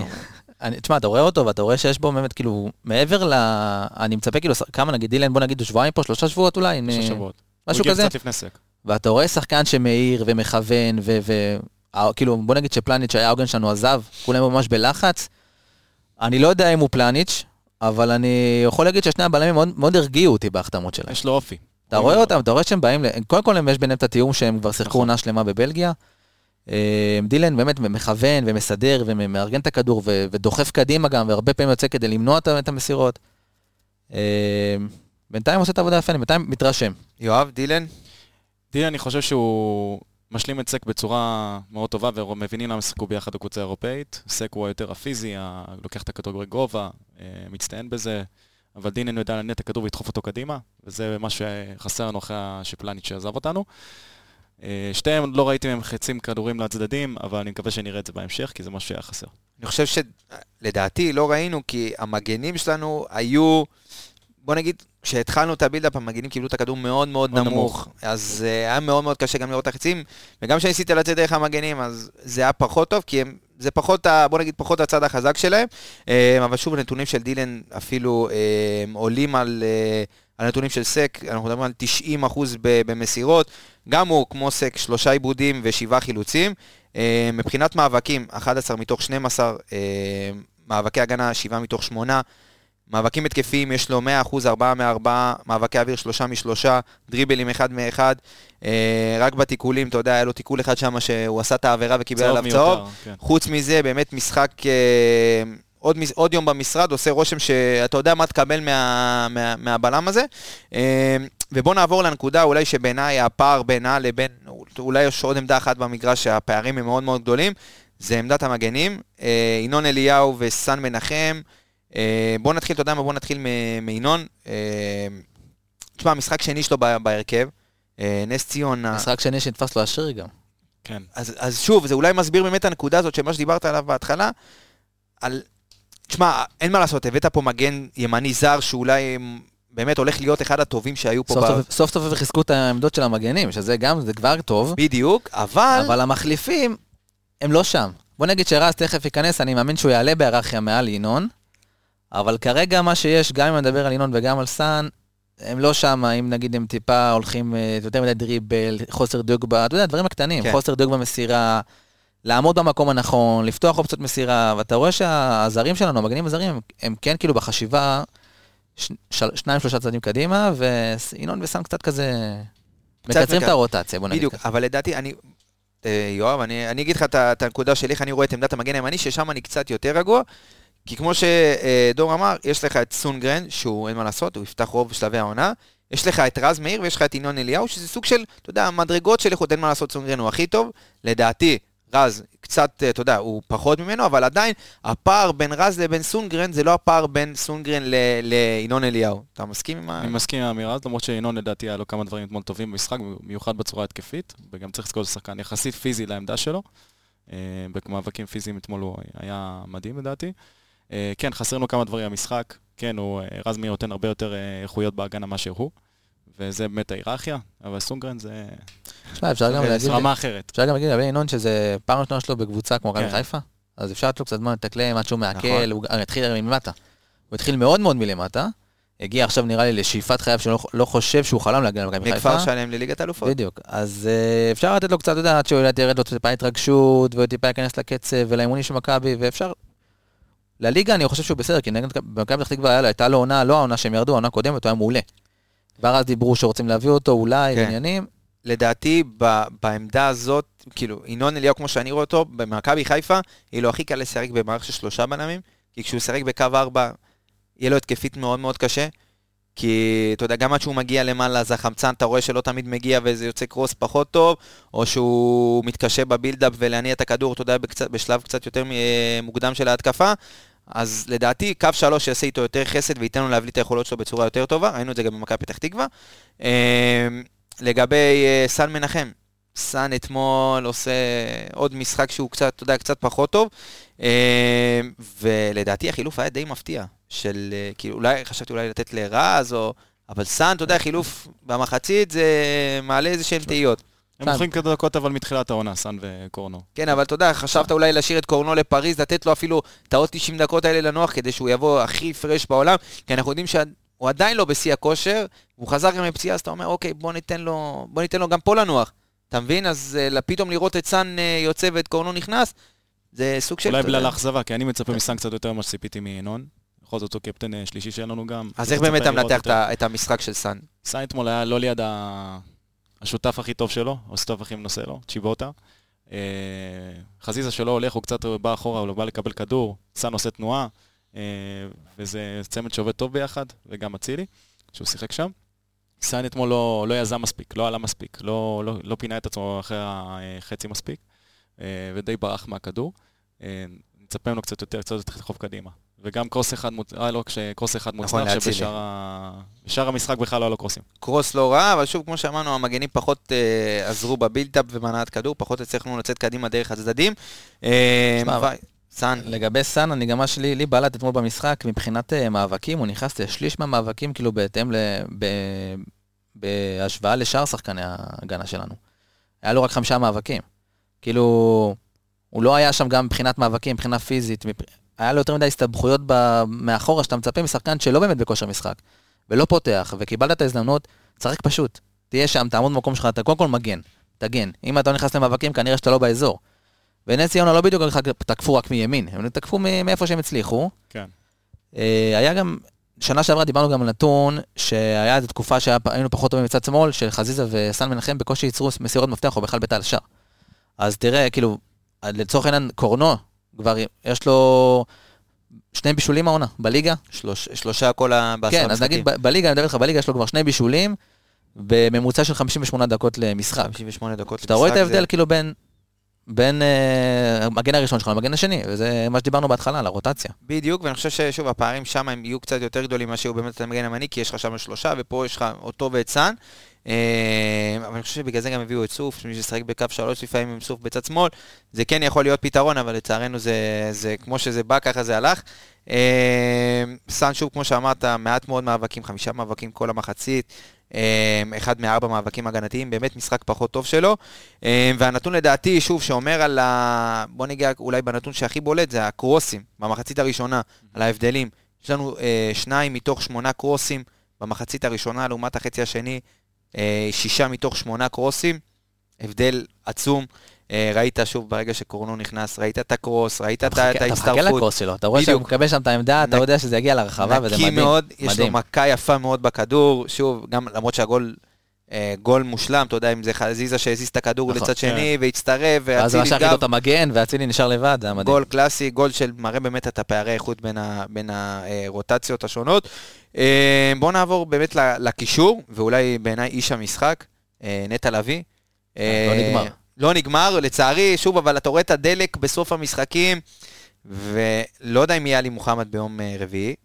אני- תשמע, אתה רואה אותו ואתה רואה שיש בו באמת, כאילו, מעבר ל... אני מצפה, כאילו, כמה נגיד דילן, בוא נגיד, הוא שבועיים פה, שלושה שבועות אולי? שלושה שבועות. משהו הוא כזה? הגיע קצת לפני סק. ואתה רואה שחקן שמאיר ומכוון, ו... ו... ה- כאילו, בוא נגיד שפלניץ' שהיה העוגן שלנו עזב, כולם ממש בלחץ. אני לא יודע אם הוא פלניץ', אבל אני יכול להגיד ששני הבלמים מאוד, מאוד הרגיעו אותי בהחתמות שלהם. יש לו אופי. אתה רואה אותם, אתה רואה שהם באים, קודם כל יש ביניהם את התיאום שהם כבר שיחקו נכון. עונה שלמה בבלגיה. אה, דילן באמת מכוון ומסדר ומארגן את הכדור ו- ודוחף קדימה גם, והרבה פעמים יוצא כדי למנוע את- המסירות. אה, בינתיים עושה את העבודה יפה, אני בינתיים מתרשם. יואב, דילן? דילן, אני חושב שהוא משלים את סק בצורה מאוד טובה, ומבינים למה שיחקו ביחד בקבוצה האירופאית. סק הוא היותר הפיזי, ה- לוקח את הכדור בגובה, אה, מצטיין בזה, אבל דילן יודע לנהל את הכדור ולדחוף אותו קדימה, וזה מה שחסר לנו אחרי שפלניץ' עזב אותנו. אה, שתיהם, לא ראיתי מהם חצים כדורים לצדדים, אבל אני מקווה שנראה את זה בהמשך, כי זה משהו שהיה חסר. אני חושב שלדעתי לא ראינו, כי המגנים שלנו היו, בוא נגיד, כשהתחלנו את הבילדאפ, המגנים קיבלו את הכדור מאוד מאוד מאוד נמוך. אז uh, היה מאוד מאוד קשה גם לראות את החצים, וגם כשניסית לצאת דרך המגנים, אז זה היה פחות טוב, כי הם, זה פחות, ה- בוא נגיד, פחות הצד החזק שלהם. Uh, אבל שוב, הנתונים של דילן אפילו uh, עולים על... Uh, על נתונים של סק, אנחנו מדברים על 90 אחוז במסירות, גם הוא, כמו סק, שלושה עיבודים ושבעה חילוצים. אה, מבחינת מאבקים, 11 מתוך 12, אה, מאבקי הגנה, 7 מתוך 8. מאבקים התקפיים, יש לו 100 אחוז, 4 מ-4, מאבקי אוויר, 3 מ-3, דריבלים 1 מ-1. רק בתיקולים, אתה יודע, היה לו תיקול אחד שם שהוא עשה את העבירה וקיבל עליו צהוב. כן. חוץ מזה, באמת משחק, אה, עוד, עוד יום במשרד, עושה רושם שאתה יודע מה תקבל מה, מה, מהבלם הזה. אה, ובוא נעבור לנקודה אולי שבעיניי הפער בינה לבין, אולי יש עוד עמדה אחת במגרש שהפערים הם מאוד מאוד גדולים, זה עמדת המגנים. אה, ינון אליהו וסן מנחם. אה, בוא נתחיל, אתה יודע מה? בוא נתחיל מינון. אה, תשמע, משחק שני שלו ב- בהרכב. אה, נס ציון, ה- משחק שני שנתפס לו השרי גם. כן. אז, אז שוב, זה אולי מסביר באמת את הנקודה הזאת של מה שדיברת עליו בהתחלה, על... תשמע, אין מה לעשות, הבאת פה מגן ימני זר שאולי באמת הולך להיות אחד הטובים שהיו פה. סוף ב... סוף- סוף סוף חיזקו את העמדות של המגנים, שזה גם, זה כבר טוב. בדיוק, אבל... אבל המחליפים, הם לא שם. בוא נגיד שרז תכף ייכנס, אני מאמין שהוא יעלה בהיררכיה מעל ינון, אבל כרגע מה שיש, גם אם אני מדבר על ינון וגם על סאן, הם לא שם, אם נגיד הם טיפה הולכים אה, יותר מדי דריבל, חוסר דיוק ב... אתה יודע, הדברים הקטנים, כן. חוסר דיוק במסירה, לעמוד במקום הנכון, לפתוח אופציות מסירה, ואתה רואה שהזרים שלנו, המגנים הזרים, הם, הם כן כאילו בחשיבה ש... שניים, שלושה צעדים קדימה, וינון וסאן קצת כזה... מקצרים מקצר- את הרוטציה, בוא נגיד בדיוק, ככה. אבל לדעתי, אני... אה, יואב, אני, אני אגיד לך את הנקודה שלי, איך אני רואה את עמדת המגן הימני, ששם אני קצת יותר רגוע, כי כמו שדור אמר, יש לך את סונגרן, שהוא אין מה לעשות, הוא יפתח רוב שלבי העונה, יש לך את רז מאיר ויש לך את ינון אליהו, שזה סוג של, אתה יודע, מדרגות של איכות, אין מה לעשות, סונגרן הוא הכי טוב, לדעתי, רז קצת, אה, אתה יודע, הוא פחות ממנו, אבל עדיין, הפער בין רז לבין סונגרן, זה לא הפער בין סונגרן לינון אליהו. אתה מסכים עם ה... אני מסכים עם האמירה הזאת, למרות שינון לדעתי היה לו כמה דברים אתמול טובים במשחק, במיוחד בצורה התקפית, וגם צריך לזכור שחקן יחסית פיזי לעמדה שלו. אה, במאבקים פיזיים אתמול הוא היה מדהים לדעתי. אה, כן, חסר לנו כמה דברים במשחק. כן, הוא, רז מאיר נותן הרבה יותר איכויות בהגנה מאשר הוא, וזה באמת ההיררכיה, אבל סונגרן זה תשמע, אפשר גם זה להגיד... רמה אחרת. אפשר גם להגיד לגבי ינון שזה פעם ראשונה שלו בקבוצה כמו מכבי כן. חיפה, אז אפשר לתת לו קצת זמן לתקלם עד שהוא מעכל, נכון. הוא הוא התחיל מלמטה. הוא התחיל מאוד מאוד מלמטה, הגיע עכשיו נראה לי לשאיפת חייו שהוא לא- חושב שהוא חלם להגיע למכבי חיפה. מכפר שלם לליגת האלופות. בדיוק, אז אה, אפשר לתת לו קצת, אתה יודע, עד שהוא תרד לו טיפה התרגשות, והוא טיפה ייכנס לקצב ולאימונים של מכבי, ואפשר... לליגה אני חושב שהוא בסדר, כי נגד במכבי פתח תקווה הייתה לו עונה, לא העונה שהם ירדו, העונה הקודמת, הוא היה מעולה. כבר אז דיברו שרוצים להביא אותו, אולי, כן. עניינים. לדעתי, ב, בעמדה הזאת, כאילו, ינון אליהו, כמו שאני רואה אותו, במכבי חיפה, יהיה לו הכי קל לשחק במערכת של שלושה בלמים, כי כשהוא ישחק בקו ארבע, יהיה לו התקפית מאוד מאוד קשה. כי אתה יודע, גם עד שהוא מגיע למעלה, אז החמצן, אתה רואה שלא תמיד מגיע וזה יוצא קרוס פחות טוב, או שהוא מתקשה בבילדאפ ולהניע את הכדור, אתה יודע, בקצת, בשלב קצת יותר מוקדם של ההתקפה. אז לדעתי, קו שלוש יעשה איתו יותר חסד וייתן לו להבליט את היכולות שלו בצורה יותר טובה, ראינו את זה גם במכבי פתח תקווה. אמ, לגבי אה, סן מנחם, סאן אתמול עושה עוד משחק שהוא קצת, אתה יודע, קצת פחות טוב, אמ, ולדעתי החילוף היה די מפתיע, של, אה, כאילו, אולי, חשבתי אולי לתת לרז, או... אבל סאן, אתה יודע, חילוף במחצית זה מעלה איזה שהם תהיות. הם מוכרים כמה דקות אבל מתחילת העונה, סאן וקורנו. כן, אבל אתה יודע, חשבת אולי להשאיר את קורנו לפריז, לתת לו אפילו את העוד 90 דקות האלה לנוח, כדי שהוא יבוא הכי fresh בעולם, כי אנחנו יודעים שהוא עדיין לא בשיא הכושר, הוא חזר גם מפציעה, אז אתה אומר, אוקיי, בוא ניתן לו, בוא ניתן לו גם פה לנוח. אתה מבין? אז uh, פתאום לראות את סאן uh, יוצא ואת קורנו נכנס, זה סוג של... אולי בגלל האכזבה, כי אני מצפה מסאן קצת יותר ממה שציפיתי מינון. בכל זאת הוא קפטן אה, שלישי שאין לנו גם. אז איך באמת אתה מנתח את המשחק של סאן? סאן אתמול היה לא ליד השותף הכי טוב שלו, השותף הכי מנוסה לו, צ'יבוטה. חזיזה שלו הולך, הוא קצת בא אחורה, הוא בא לקבל כדור, סאן עושה תנועה, וזה צמד שעובד טוב ביחד, וגם אצילי, שהוא שיחק שם. סאן אתמול לא, לא יזם מספיק, לא עלה מספיק, לא, לא, לא פינה את עצמו אחרי החצי מספיק, אה, ודי ברח מהכדור. אה, נצפה ממנו קצת יותר, קצת יותר לדחוף קדימה. וגם קרוס אחד, מוצ... אה, לא קרוס אחד נכון, מוצלח, נכון, שבשאר ה... המשחק בכלל לא היה לו קרוסים. קרוס לא רע, אבל שוב, כמו שאמרנו, המגנים פחות אה, עזרו ב build-up והנעת כדור, פחות הצלחנו לצאת קדימה דרך הצדדים. אה, ו... סאן. לגבי סאן, אני גם מה שלי, לי בלט אתמול במשחק, מבחינת uh, מאבקים, הוא נכנס לשליש מהמאבקים, כאילו בהתאם ל... ב, בהשוואה לשאר שחקני ההגנה שלנו. היה לו רק חמישה מאבקים. כאילו, הוא לא היה שם גם מבחינת מאבקים, מבחינה פיזית, מפ... היה לו יותר מדי הסתבכויות ב... מאחורה, שאתה מצפה משחקן שלא באמת בכושר משחק, ולא פותח, וקיבלת את ההזדמנות, צחק פשוט. תהיה שם, תעמוד במקום שלך, אתה קודם כל מגן, תגן. אם אתה לא נכנס למאבקים, כנראה שאתה לא באזור. ונס ציונה לא בדיוק תקפו רק מימין, הם תקפו מאיפה שהם הצליחו. כן. אה, היה גם, שנה שעברה דיברנו גם על נתון, שהיה איזו תקופה שהיינו פחות טובים מצד שמאל, של חזיזה וסן מנחם בקושי ייצרו מסירות מפתח או בכלל בתל שער. אז תראה, כאילו, לצורך העניין, קורנו, כבר יש לו שני בישולים העונה, בליגה. שלוש, שלושה כל ה... כן, אז נגיד בליגה, אני מדבר איתך, בליגה יש לו כבר שני בישולים, בממוצע של 58 דקות למשחק. 58 דקות למשחק. אתה רואה את ההבדל כאילו בין בין uh, המגן הראשון שלך למגן השני, וזה מה שדיברנו בהתחלה, על הרוטציה. בדיוק, ואני חושב ששוב, הפערים שם הם יהיו קצת יותר גדולים ממה שהיו באמת את המגן המני, כי יש לך שם שלושה, ופה יש לך אותו ואת סאן. Uh, אבל אני חושב שבגלל זה גם הביאו את סוף, מי ששחק בקו שלוש לפעמים עם סוף בצד שמאל, זה כן יכול להיות פתרון, אבל לצערנו זה, זה כמו שזה בא, ככה זה הלך. סאן שוב, כמו שאמרת, מעט מאוד מאבקים, חמישה מאבקים כל המחצית. אמ, אחד מארבע מאבקים הגנתיים, באמת משחק פחות טוב שלו. והנתון לדעתי, שוב, שאומר על ה... בוא ניגע אולי בנתון שהכי בולט, זה הקרוסים במחצית הראשונה, על ההבדלים. יש לנו אה, שניים מתוך שמונה קרוסים במחצית הראשונה, לעומת החצי השני, אה, שישה מתוך שמונה קרוסים. הבדל עצום. אה, ראית שוב ברגע שקורנו נכנס, ראית את הקרוס, ראית את ההצטרפות. אתה מחכה לקרוס שלו, אתה רואה שהוא מקבל שם את העמדה, אתה יודע שזה יגיע לרחבה וזה מדהים. נקי מאוד, יש לו מכה יפה מאוד בכדור, שוב, גם למרות שהגול... אה, גול מושלם, אתה יודע אם זה חזיזה שהזיז את הכדור נכון, לצד שני כן. והצטרף, ואצילי גם... ואז הוא משך את המגן ואצילי נשאר לבד, זה היה מדהים. גול קלאסי, גול של מראה באמת את הפערי האיכות בין, ה, בין הרוטציות השונות. אה, בואו נעבור באמת לקישור, ואולי בעיניי איש המשחק, נטע לביא. לא נגמר. לא נגמר, לצערי, שוב, אבל אתה רואה את הדלק בסוף המשחקים, ולא יודע אם יהיה עלי מוחמד ביום אה, רביעי,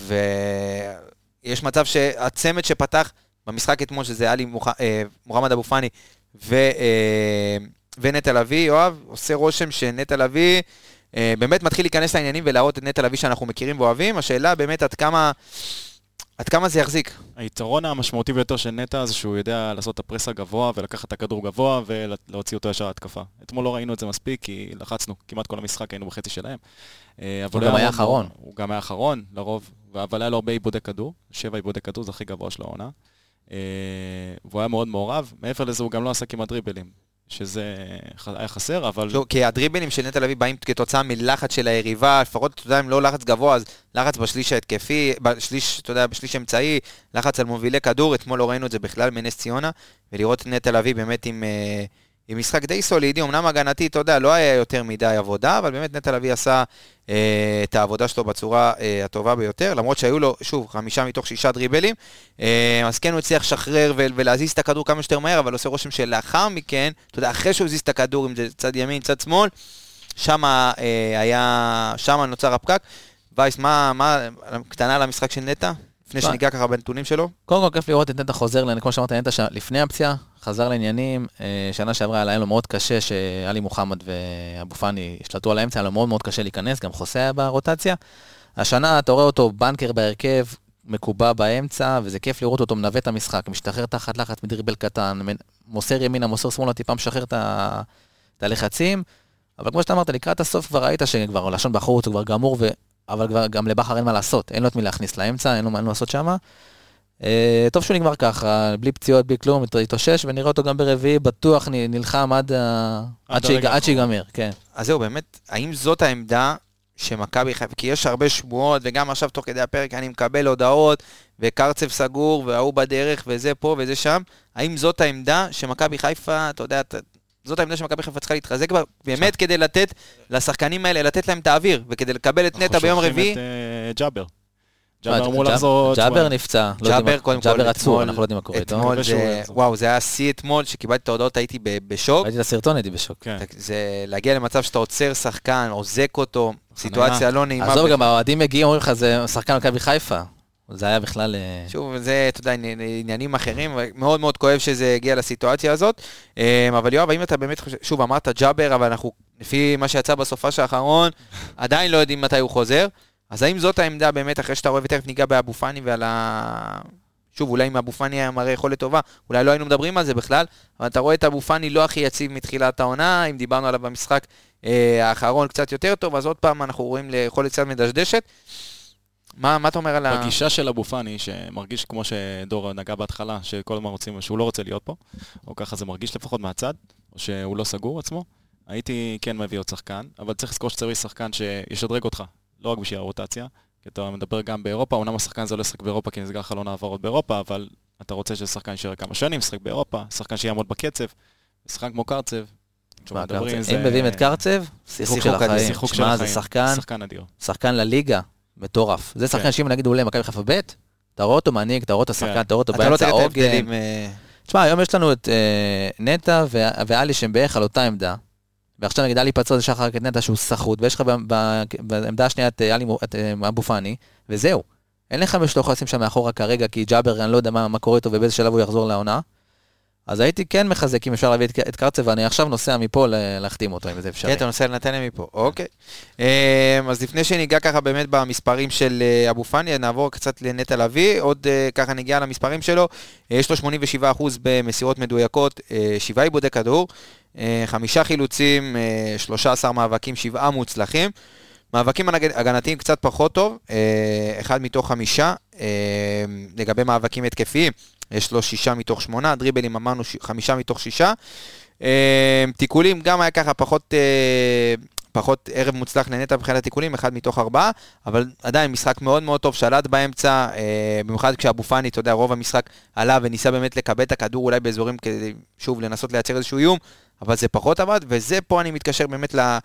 ויש מצב שהצמד שפתח במשחק אתמול, שזה עלי מוח... אה, מוחמד אבו פאני ו... אה, ונטע לביא, יואב, עושה רושם שנטע לביא באמת מתחיל להיכנס לעניינים ולהראות את נטע לביא שאנחנו מכירים ואוהבים. השאלה באמת עד כמה... עד כמה זה יחזיק? היתרון המשמעותי ביותר של נטע זה שהוא יודע לעשות את הפרס הגבוה ולקחת את הכדור גבוה ולהוציא אותו ישר להתקפה. אתמול לא ראינו את זה מספיק כי לחצנו כמעט כל המשחק, היינו בחצי שלהם. אה, הוא גם היה אחרון. הוא גם היה אחרון, לרוב, אבל היה לו הרבה עיבודי כדור, שבע עיבודי כדור זה הכי גבוה של העונה. אה, והוא היה מאוד מעורב, מעבר לזה הוא גם לא עשה כמעט דריבלים. שזה היה חסר, אבל... שוב, כי הדריבלים של נטע לביא באים כתוצאה מלחץ של היריבה, לפחות, אתה יודע, אם לא לחץ גבוה, אז לחץ בשליש ההתקפי, בשליש, אתה יודע, בשליש אמצעי, לחץ על מובילי כדור, אתמול לא ראינו את זה בכלל מנס ציונה, ולראות נטע לביא באמת עם, אה, עם משחק די סולידי, אמנם הגנתי, אתה יודע, לא היה יותר מדי עבודה, אבל באמת נטע לביא עשה אה, את העבודה שלו בצורה אה, הטובה ביותר, למרות שהיו לו, שוב, חמישה מתוך שישה דריבלים, אה, אז כן הוא הצליח לשחרר ולהזיז את הכדור כמה שיותר מהר, אבל עושה רושם שלאחר מכן, אתה יודע, אחרי שהוא הזיז את הכדור, אם זה צד ימין, צד שמאל, שם היה, שם נוצר הפקק. וייס, מה, מה, קטנה על המשחק של נטע? לפני? שניגע ככה בנתונים שלו? קודם כל כיף לראות את נטע חוזר, כמו שאמרת, נטע לפני הפציעה, חזר לעניינים. אה, שנה שעברה היה לו מאוד קשה שאלי מוחמד ואבו פאני השתלטו על האמצע, היה לו מאוד מאוד קשה להיכנס, גם חוסה היה ברוטציה. השנה אתה רואה אותו בנקר בהרכב, מקובע באמצע, וזה כיף לראות אותו מנווט את המשחק, משתחרר תחת לחץ מדריבל קטן, מוסר ימינה, מוסר שמאלה, טיפה משחרר את הלחצים. אבל כמו שאתה אמרת, לקראת הסוף כבר ראית שכבר לשון בחוץ, הוא כבר גמור. אבל כבר גם לבכר אין מה לעשות, אין לו את מי להכניס לאמצע, אין לו מה לעשות שמה. אה, טוב שהוא נגמר ככה, בלי פציעות, בלי כלום, התאושש, ונראה אותו גם ברביעי, בטוח נלחם עד, עד עד, שיג-. שיגמר, כן. אז זהו, באמת, האם זאת העמדה שמכבי חיפה, כי יש הרבה שמועות, וגם עכשיו תוך כדי הפרק אני מקבל הודעות, וקרצב סגור, וההוא בדרך, וזה פה וזה שם, האם זאת העמדה שמכבי חיפה, אתה יודע, אתה- זאת העמדה שמכבי חיפה צריכה להתחזק בה, באמת כדי לתת לשחקנים האלה, לתת להם את האוויר, וכדי לקבל את נטע אנחנו ביום שולחים רביעי, את אה, ג'אבר. מה, ג'אבר אמור לחזור... ג'אבר. נפצע, לא ג'אבר, קודם כל, ג'אבר עצור, אנחנו לא יודעים מה קורה איתו. אתמול זה. וואו, זה היה השיא אתמול, שקיבלתי את ההודעות הייתי בשוק. ראיתי את הסרטון, הייתי בשוק. כן. זה להגיע למצב שאתה עוצר שחקן, עוזק אותו, סיטואציה לא נעימה. עזוב, גם האוהדים מגיעים, אומרים לך, זה שחקן מכבי חיפה. זה היה בכלל... אה, שוב, זה, אתה יודע, עני- עניינים אחרים, מאוד מאוד כואב שזה הגיע לסיטואציה הזאת. אה, אבל יואב, האם אתה באמת חושב, שוב, אמרת ג'אבר, אבל אנחנו, לפי מה שיצא בסופש האחרון, עדיין לא יודעים מתי הוא חוזר. אז האם זאת העמדה באמת, אחרי שאתה רואה, ותכף ניגע באבו פאני ועל ה... שוב, אולי אם אבו פאני היה מראה יכולת טובה, אולי לא היינו מדברים על זה בכלל, אבל אתה רואה את אבו פאני לא הכי יציב מתחילת העונה, אם דיברנו עליו במשחק אה, האחרון קצת יותר טוב, אז עוד פעם אנחנו רואים ליכולת קצת מדשדשת. מה, מה אתה אומר על ה... בגישה של אבו פאני, שמרגיש כמו שדור נגע בהתחלה, שכל הזמן רוצים, שהוא לא רוצה להיות פה, או ככה זה מרגיש לפחות מהצד, או שהוא לא סגור עצמו, הייתי כן מביא עוד שחקן, אבל צריך לזכור שצריך שחקן שישדרג אותך, לא רק בשביל הרוטציה, כי אתה מדבר גם באירופה, אומנם השחקן הזה לא ישחק באירופה כי נסגר חלון העברות באירופה, אבל אתה רוצה ששחקן יישאר כמה שנים, ישחק באירופה, שחקן שיעמוד בקצב, שחקן כמו קרצב. תשמע, אם מביאים את קרצב, שיחוק של. החיים. שיחוק של שמע, זה שחקן אדיר. שחקן לליגה, מטורף. זה שחקן כן. שאם נגיד הוא עולה למכבי חיפה ב', אתה רואה אותו מנהיג, אתה רואה את השחקן, כן. אתה רואה אותו לא באמצע את עוגן. אה, תשמע, היום יש לנו את אה, נטע ואלי שהם בערך על אותה עמדה. ועכשיו נגיד אלי פצוע זה שחר רק את נטע שהוא סחוט, ויש לך בעמדה השנייה את אה, אלי אה, אבו פאני, וזהו. אין לך מי שאתה יכול לשים שם מאחורה כרגע, כי ג'אבר, אני לא יודע מה, מה קורה איתו ובאיזה שלב הוא יחזור לעונה. אז הייתי כן מחזק אם אפשר להביא את, את קרצב, ואני עכשיו נוסע מפה להחתים אותו, אם זה אפשרי. כן, אתה נוסע לנתניה מפה, אוקיי. אה, אז לפני שניגע ככה באמת במספרים של אה, אבו פאני, נעבור קצת לנטע לביא, עוד אה, ככה ניגע למספרים שלו. אה, יש לו 87% במסירות מדויקות, שבעה עיבודי כדור, חמישה חילוצים, אה, 13 מאבקים, שבעה מוצלחים. מאבקים הגנתיים קצת פחות טוב, אחד מתוך חמישה. לגבי מאבקים התקפיים, יש לו שישה מתוך שמונה, דריבלים אמרנו ש- חמישה מתוך שישה. אה, תיקולים גם היה ככה פחות, אה, פחות ערב מוצלח לנטע מבחינת תיקולים, אחד מתוך ארבעה, אבל עדיין משחק מאוד מאוד טוב, שלט באמצע, אה, במיוחד כשאבו פאני, אתה יודע, רוב המשחק עלה וניסה באמת לקבל את הכדור אולי באזורים כדי, שוב, לנסות לייצר איזשהו איום, אבל זה פחות עבד, וזה פה אני מתקשר באמת ל,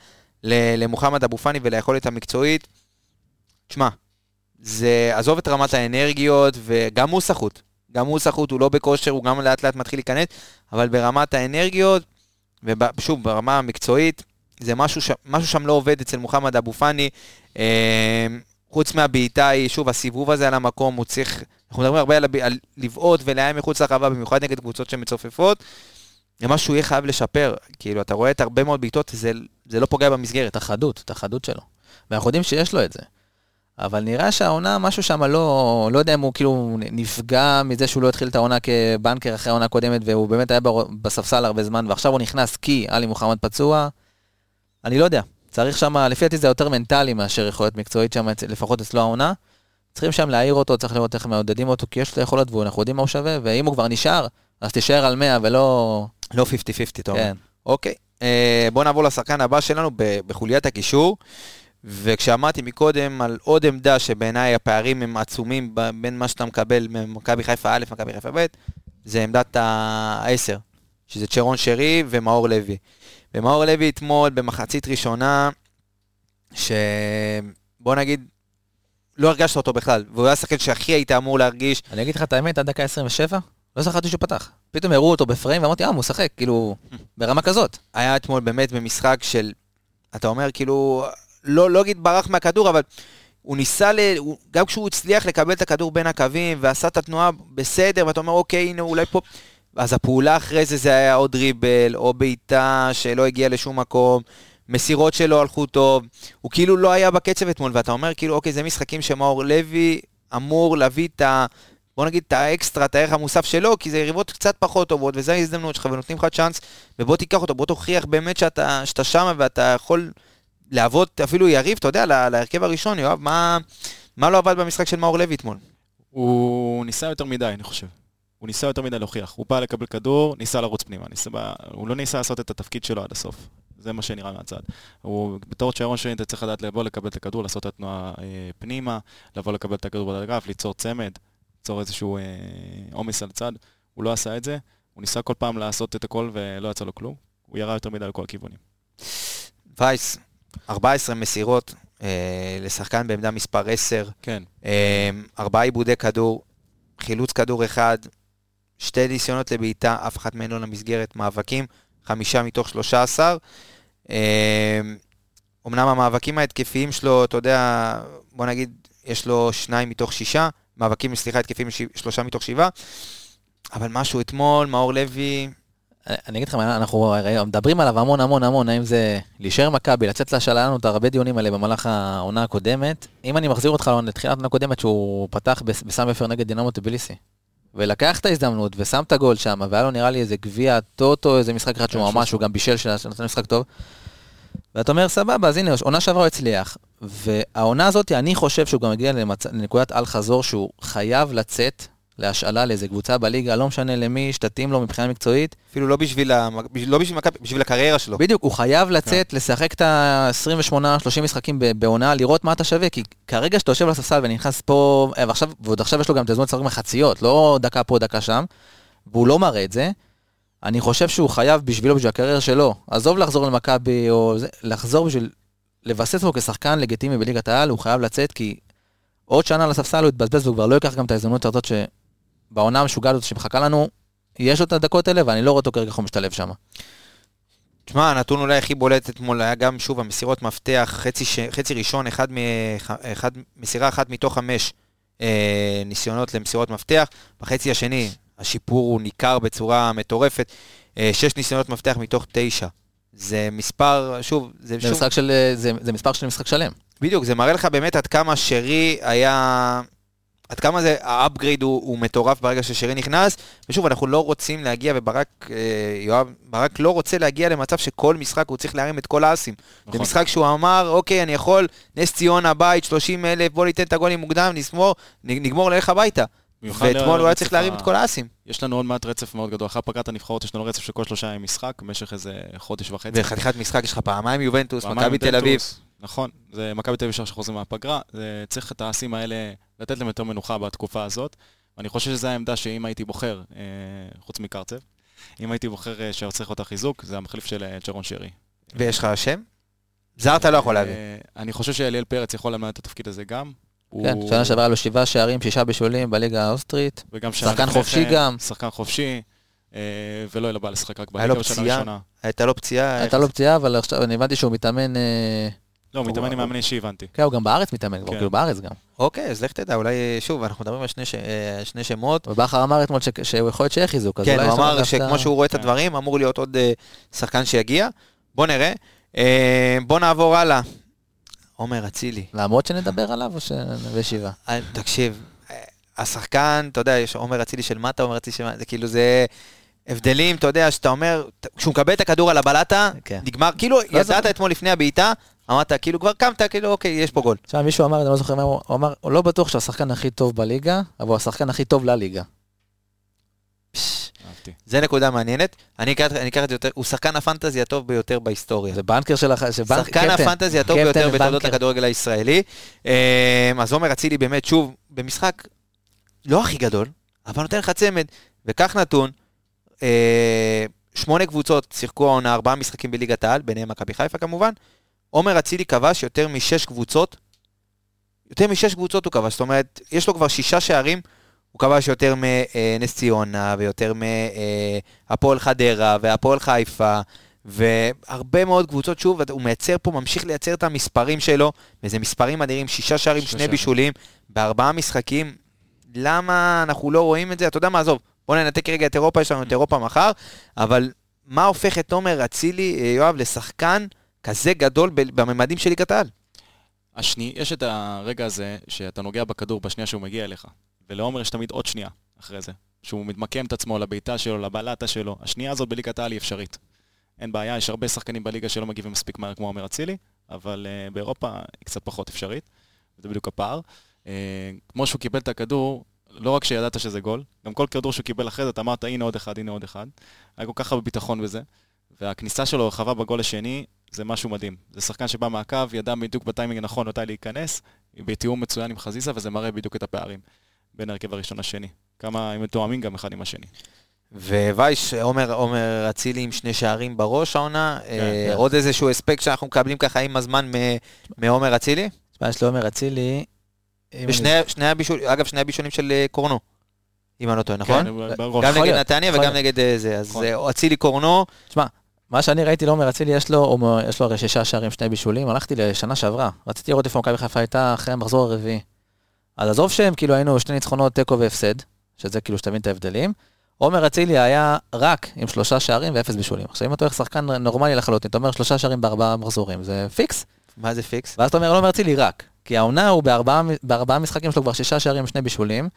למוחמד אבו פאני וליכולת המקצועית. תשמע, זה, עזוב את רמת האנרגיות, וגם הוא סחוט. גם הוא סחוט, הוא לא בכושר, הוא גם לאט לאט מתחיל להיכנס, אבל ברמת האנרגיות, ושוב, ברמה המקצועית, זה משהו, ש... משהו שם לא עובד אצל מוחמד אבו פאני. אה, חוץ מהבעיטה היא, שוב, הסיבוב הזה על המקום, הוא צריך, אנחנו מדברים הרבה על, הב... על לבעוט ולאיים מחוץ לרחבה, במיוחד נגד קבוצות שמצופפות. זה משהו שהוא יהיה חייב לשפר. כאילו, אתה רואה את הרבה מאוד בעיטות, זה, זה לא פוגע במסגרת. את החדות, את החדות שלו. ואנחנו יודעים שיש לו את זה. אבל נראה שהעונה, משהו שם לא, לא יודע אם הוא כאילו נפגע מזה שהוא לא התחיל את העונה כבנקר אחרי העונה הקודמת, והוא באמת היה בספסל הרבה זמן, ועכשיו הוא נכנס כי עלי מוחמד פצוע. אני לא יודע. צריך שם, לפי דעתי זה יותר מנטלי מאשר יכולת מקצועית שם, לפחות אצלו העונה. צריכים שם להעיר אותו, צריך לראות איך מעודדים אותו, כי יש לו יכולות ואנחנו יודעים מה הוא שווה, ואם הוא כבר נשאר, אז תישאר על 100 ולא... לא 50-50, אתה אומר. כן. אוקיי, אה, בואו נעבור לשחקן הבא שלנו בחוליית הקישור. וכשאמרתי מקודם על עוד עמדה שבעיניי הפערים הם עצומים בין מה שאתה מקבל ממכבי חיפה א', מכבי חיפה ב', זה עמדת העשר, שזה צ'רון שרי ומאור לוי. ומאור לוי אתמול במחצית ראשונה, שבוא נגיד, לא הרגשת אותו בכלל, והוא היה השחקן שהכי היית אמור להרגיש. אני אגיד לך את האמת, עד דקה 27, לא זכרתי שהוא פתח. פתאום הראו אותו בפריים ואמרתי, אה, הוא משחק, כאילו, ברמה כזאת. היה אתמול באמת במשחק של, אתה אומר כאילו, לא, לא אגיד ברח מהכדור, אבל הוא ניסה, ל... הוא, גם כשהוא הצליח לקבל את הכדור בין הקווים ועשה את התנועה בסדר, ואתה אומר, אוקיי, הנה אולי פה... אז הפעולה אחרי זה, זה היה או דריבל, או בעיטה שלא הגיעה לשום מקום, מסירות שלא הלכו טוב, הוא כאילו לא היה בקצב אתמול, ואתה אומר, כאילו, אוקיי, זה משחקים שמאור לוי אמור להביא את ה... בוא נגיד את האקסטרה, את הערך המוסף שלו, כי זה יריבות קצת פחות טובות, וזו ההזדמנות שלך, ונותנים לך צ'אנס, ובוא תיקח אותו, בוא תוכיח באמת שאתה, שאתה שם ואתה יכול להוות אפילו יריב, אתה יודע, לה- להרכב הראשון, יואב, מה, מה לא עבד במשחק של מאור לוי אתמול? הוא ניסה יותר מדי, אני חושב. הוא ניסה יותר מדי להוכיח. הוא בא לקבל כדור, ניסה לרוץ פנימה. ניסה, הוא לא ניסה לעשות את התפקיד שלו עד הסוף. זה מה שנראה מהצד. הוא, בתור צ'רון שני, אתה צריך לדעת לבוא לקבל את הכדור, לעשות את התנועה אה, פנימה, לבוא לקבל את הכדור בדרגף, ליצור צמד, ליצור איזשהו אה, עומס על צד. הוא לא עשה את זה. הוא ניסה כל פעם לעשות את הכל ולא יצא לו כלום. הוא ירה יותר מדי לכל הכיוונים. וייס, 14 מסירות אה, לשחקן בעמדה מספר 10, כן. אה, ארבעה עיבודי כדור, חילוץ כדור אחד, שתי ניסיונות לבעיטה, אף אחת מהן לא למסגרת, מאבקים, חמישה מתוך 13. אה, אמנם המאבקים ההתקפיים שלו, אתה יודע, בוא נגיד, יש לו שניים מתוך שישה, מאבקים, סליחה, התקפיים שלושה מתוך שבעה, אבל משהו אתמול, מאור לוי, אני אגיד מה, אנחנו מדברים עליו המון המון המון, האם זה להישאר מכבי, לצאת לשאלה, היה לנו את הרבה דיונים עליהם במהלך העונה הקודמת. אם אני מחזיר אותך לתחילת העונה הקודמת, שהוא פתח בס- בסמי עופר נגד דינמו טביליסי. ולקח את ההזדמנות ושם את הגול שם, והיה לו נראה לי איזה גביע טוטו, איזה משחק אחד שהוא כן, ממש, הוא גם בישל, שנתן משחק טוב. ואתה אומר, סבבה, אז הנה, עונה שעברה הוא הצליח. והעונה הזאת, אני חושב שהוא גם למצ... לנקודת אל-חזור שהוא חייב לצאת להשאלה לאיזה קבוצה בליגה, לא משנה למי, שתתאים לו מבחינה מקצועית. אפילו לא בשביל, המ- לא בשביל מכבי, בשביל הקריירה שלו. בדיוק, הוא חייב לצאת, לשחק את ה-28-30 משחקים בעונה, לראות מה אתה שווה, כי כרגע שאתה יושב על הספסל ונכנס פה, אה, ועכשיו, ועוד עכשיו יש לו גם את הזמן לשחק מחציות, לא דקה פה, דקה שם, והוא לא מראה את זה, אני חושב שהוא חייב בשבילו, בשביל הקריירה שלו, עזוב לחזור למכבי, או זה, לחזור בשביל לבסס אותו כשחקן לגיטימי בליגת העל, הוא חייב לצאת, כי עוד שנה על הספסל הוא יתבזבז, והוא כבר לא ייקח גם את ההזדמנות הזאת שבעונה המשוגעת הזאת שמחכה לנו, יש לו את הדקות האלה, ואני לא רואה אותו כרגע איך הוא משתלב שם. תשמע, הנתון אולי הכי בולט אתמול היה גם, שוב, המסירות מפתח, חצי, ש... חצי ראשון, אחד מ... אחד... מסירה אחת מתוך חמש אה, ניסיונות למסירות מפתח. בחצי השני, השיפור הוא ניכר בצורה מטורפת. אה, שש ניסיונות מפתח מתוך תשע. זה מספר, שוב, זה, זה שוב, משחק של, אה, זה, זה מספר של משחק שלם. בדיוק, זה מראה לך באמת עד כמה שרי היה... עד כמה זה, האפגריד הוא, הוא מטורף ברגע ששרי נכנס, ושוב, אנחנו לא רוצים להגיע, וברק, אה, יואב, ברק לא רוצה להגיע למצב שכל משחק הוא צריך להרים את כל האסים. נכון. זה משחק שהוא אמר, אוקיי, אני יכול, נס ציונה, בית, 30 אלף, בוא ניתן את הגולים מוקדם, נסמור, נגמור ללך הביתה. ואתמול הוא היה צריך להרים את כל האסים. יש לנו עוד מעט רצף מאוד גדול. אחרי פגרת הנבחרות יש לנו רצף של כל שלושה ימים משחק, במשך איזה חודש וחצי. וחתיכת משחק, יש לך פעמיים יובנטוס, מכבי תל אביב. נכון, זה מכבי תל אביב ישר שחוזרים מהפגרה, זה צריך את האסים האלה, לתת להם יותר מנוחה בתקופה הזאת. ואני חושב שזו העמדה שאם הייתי בוחר, אה, חוץ מקרצב, אם הייתי בוחר אה, שצריך אותה חיזוק, זה המחליף של אה, צ'רון שרי. ויש לך שם? זר אתה לא יכול להביא. אה, אני חושב שאליאל פרץ יכול למלא את התפקיד הזה גם. כן, הוא- שנה שעברה לו שבעה שערים, שישה בישולים בליגה האוסטרית. וגם שחקן חופשי כן, גם. שחקן חופשי, אה, ולא אלא בא לשחק רק לו בליגה בשנה? הראשונה. הייתה לו פציעה. הייתה לו פציעה, אבל עכשיו אני הבנתי שהוא מתאמן... לא, הוא מתאמן עם מאמן אישי, הבנתי. כן, הוא גם בארץ מתאמן, כן. כאילו בארץ גם. אוקיי, אז לך תדע, אולי, שוב, אנחנו מדברים על שני, ש... אה, שני שמות. ובכר אמר אתמול ש- שהוא יכול להיות שיהיה חיזוק, אז כן, אולי הוא אמר שכמו שהוא רואה את כן. הדברים, אמור להיות עוד אה, שחקן שיגיע. בוא נראה. אה, בוא נעבור הלאה. עומר אצילי. למרות שנדבר עליו או שנביא שבעה? אה, תקשיב, השחקן, אתה יודע, יש עומר אצילי של מטה, עומר אצילי של מטה, זה כאילו זה הבדלים, אתה יודע, שאתה אומר, כשהוא מקבל את הכדור על הבלטה, כן. נגמר, כאילו, לא ידעת. אתמול לפני הבעיטה, אמרת, כאילו, כבר קמת, כאילו, אוקיי, יש פה גול. עכשיו מישהו אמר, אני לא זוכר מה הוא הוא אמר, הוא לא בטוח שהוא השחקן הכי טוב בליגה, אבל הוא השחקן הכי טוב לליגה. זה נקודה מעניינת. אני אקח את זה יותר, הוא שחקן הפנטזי הטוב ביותר בהיסטוריה. זה בנקר של הח... שחקן. הפנטזי הטוב ביותר בתולדות. הכדורגל הישראלי. אה, אז עומר אצילי באמת, שוב, במשחק לא הכי גדול, אבל נותן לך צמד. וכך נתון, אה, שמונה קבוצות שיחקו העונה ארבעה משחקים בליגת העל, ביניהם מכבי חיפה כמובן. עומר אצילי כבש יותר משש קבוצות, יותר משש קבוצות הוא כבש, זאת אומרת, יש לו כבר שישה שערים, הוא כבש יותר מנס ציונה, ויותר מהפועל חדרה, והפועל חיפה, והרבה מאוד קבוצות, שוב, הוא מייצר פה, ממשיך לייצר את המספרים שלו, וזה מספרים אדירים, שישה שערים, שני שערים. בישולים, בארבעה משחקים. למה אנחנו לא רואים את זה? אתה יודע מה, עזוב, בוא ננתק רגע את אירופה, יש לנו את אירופה מחר, אבל מה הופך את עומר אצילי, אה, יואב, לשחקן כזה גדול בממדים של ליגת העל? השני, יש את הרגע הזה שאתה נוגע בכדור בשנייה שהוא מגיע אליך, ולעומר יש תמיד עוד שנייה אחרי זה, שהוא מתמקם את עצמו לבעיטה שלו, לבלטה שלו. השנייה הזאת בליגת העל היא אפשרית. אין בעיה, יש הרבה שחקנים בליגה שלא מגיבים מספיק מהר כמו עומר אצילי, אבל uh, באירופה היא קצת פחות אפשרית, וזה בדיוק הפער. Uh, כמו שהוא קיבל את הכדור, לא רק שידעת שזה גול, גם כל כדור שהוא קיבל אחרי זה, אתה אמרת, הנה עוד אחד, הנה עוד אחד. היה כל כך הרבה ביטחון בזה, והכניסה שלו רחבה בגול השני, זה משהו מדהים. זה שחקן שבא מהקו, ידע בדיוק בטיימינג הנכון מתי להיכנס, בתיאום מצוין עם חזיזה, וזה מראה בדיוק את הפערים בין ההרכב הראשון לשני. כמה הם מתואמים גם אחד עם השני. ווייש, עומר, עומר אצילי עם שני שערים בראש העונה, אה, כן. עוד איזשהו הספק שאנחנו מקבלים ככה עם הזמן מ- מעומר אצילי? תשמע, יש לעומר אצילי... ושני שני הבישול, אגב, שני הבישולים של אה, קורנו, אם אני לא טועה, נכון? כן, בראש. גם נגד נתניה וגם. נגד אה, זה, אז נכון. אה, אצילי קורנו, מה שאני ראיתי לעומר אצילי, יש לו, יש לו הרי שישה שערים, שני בישולים, הלכתי לשנה שעברה, רציתי לראות איפה מכבי חיפה הייתה אחרי המחזור הרביעי. אז עזוב שהם כאילו היינו שני ניצחונות, תיקו והפסד, שזה כאילו שתבין את ההבדלים. עומר אצילי היה רק עם שלושה שערים ואפס בישולים. עכשיו אם אתה הולך שחקן נורמלי לחלוטין, אתה אומר שלושה שערים בארבעה מחזורים, זה פיקס. מה זה פיקס? ואז אתה אומר, עומר אצילי רק. כי העונה הוא בארבעה, בארבעה משחקים שלו כבר שישה שערים ושני בישולים.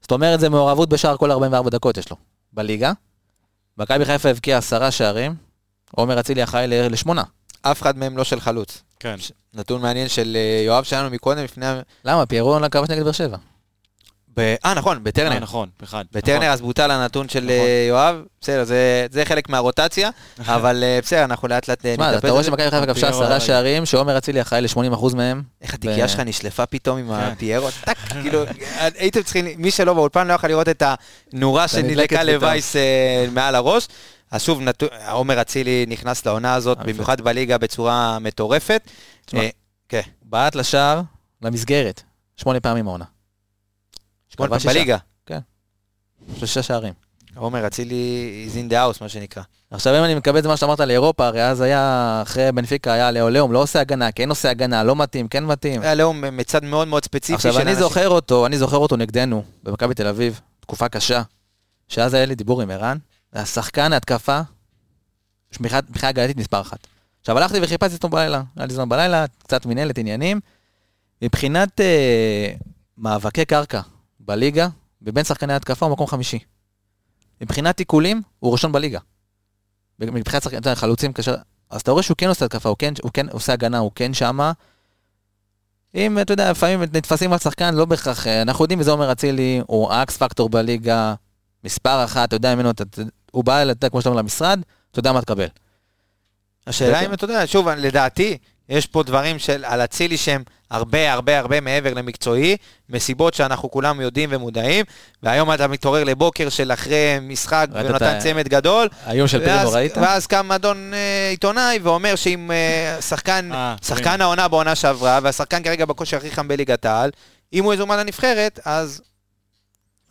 זאת אומרת, זה מעורבות בשער כל 44 דקות יש לו. בליגה. מכבי חיפה הבקיעה עשרה שערים, עומר אצילי אחראי ל- לשמונה. אף אחד מהם לא של חלוץ. כן. נתון מעניין של אה, יואב שלנו מקודם, לפני... למה? פיירו לא כבש נגד באר שבע. ב- אה, נכון, אה, בטרנר. נכון, אחד. בטרנר אז בוטל הנתון של נכון. אה, יואב, בסדר, זה- זה חלק מהרוטציה, אבל אה, בסדר, אנחנו לאט לאט אה, תשמע, נטפל אתה רואה. שמכבי חיפה כבשה עשרה. שערים, שעומר אצילי אחראי ל-80% מהם. איך התיקייה שלך נשלפה פתאום עם כן. הפיירו, טאק, כאילו, הייתם צריכים, מי שלא באולפן לא יכול לראות את הנורה שנדלקה. לווייס אה, מעל הראש. אז שוב, נתון- עומר אצילי נכנס לעונה הזאת, יפה. במיוחד בליגה בצורה מטורפת. תשמע, אה, כן, בעט לשער, למסגרת, שמונה פעמים העונה. שמונה שישה. בליגה. שלושה שערים. עומר אצילי is in the house, מה שנקרא. עכשיו אם אני מקבל את מה שאמרת לאירופה, הרי אז היה, אחרי בנפיקה היה לאוליאום, לא עושה הגנה, כן עושה הגנה, לא מתאים, כן מתאים. היה לאום מצד מאוד מאוד ספציפי עכשיו אני אנשים. זוכר אותו, אני זוכר אותו נגדנו, במכבי תל אביב, תקופה קשה, שאז היה לי דיבור עם ערן, השחקן ההתקפה, מבחינה הגנתית מספר אחת. עכשיו הלכתי וחיפשתי אותו בלילה, היה לי זמן בלילה, קצת מנהלת עניינים. מבחינת אה, מאבקי קרקע בליגה, מבין שחקני ההתקפה הוא מקום חמישי. מבחינת עיקולים, הוא ראשון בליגה. מבחינת שחקני אתה יודע, חלוצים קשה, אז אתה רואה שהוא כן עושה התקפה, הוא כן, הוא כן עושה הגנה, הוא כן שמה. אם, אתה יודע, לפעמים נתפסים על שחקן, לא בהכרח, אה, אנחנו יודעים וזה אומר אצילי, הוא האקס פקטור בליגה, מספר אחת, אתה יודע ממנו, אתה- הוא בא, אתה כמו שאתה אומר, למשרד, אתה יודע מה תקבל. השאלה. אם אתה יודע, שוב, לדעתי, יש פה דברים של, על אצילי שהם הרבה הרבה הרבה מעבר למקצועי, מסיבות שאנחנו כולם יודעים ומודעים, והיום אתה מתעורר לבוקר של אחרי משחק ונותן צמד גדול, היום של פרימו ראית? ואז קם אדון אה, עיתונאי ואומר שאם אה, שחקן, אה, שחקן העונה בעונה שעברה, והשחקן כרגע בכושר הכי חם בליגת העל, אם הוא יזומן לנבחרת, אז...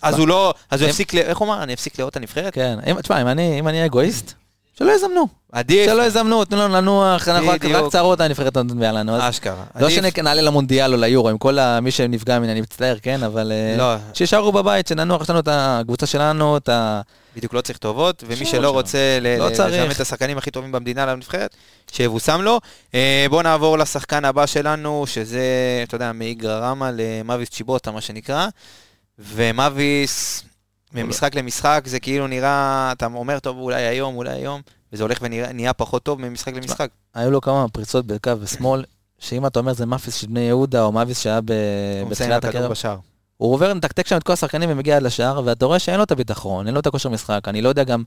אז? הוא לא, אז הוא יפסיק, איך הוא אמר? אני אפסיק לראות את הנבחרת? כן, תשמע, אם אני אגואיסט, שלא יזמנו. עדיף. שלא יזמנו, תנו לנו לנוח, אנחנו רק צרות הנבחרת נתנה לנו. אז אשכרה. לא. שנעלה למונדיאל או ליורו, עם כל מי שנפגע ממני, אני מצטער, כן, אבל... אה, לא, שישארו בבית, שננוח, יש לנו את הקבוצה שלנו, את ה... בדיוק לא צריך טובות, ומי שלא. רוצה ל- לא. לזמן את השחקנים הכי טובים במדינה לנבחרת, שיבושם לו. אה, בואו נעבור לשחקן הבא שלנו, שזה, אתה יודע, מאיגרא רמא למאביס צ'יבוטה, מה שנקרא. ומאביס, ממשחק למשחק, זה כאילו נראה, אתה אומר, טוב, אולי היום, אולי היום, וזה הולך ונהיה פחות טוב ממשחק למשחק. היו לו כמה פריצות בקו ושמאל, שאם אתה אומר זה מאפיס של בני יהודה, או מאפיס שהיה בתחילת הקרב. הוא עובר לתקתק שם את כל השחקנים ומגיע עד לשער, ואתה רואה שאין לו את הביטחון, אין לו את הכושר משחק, אני לא יודע גם...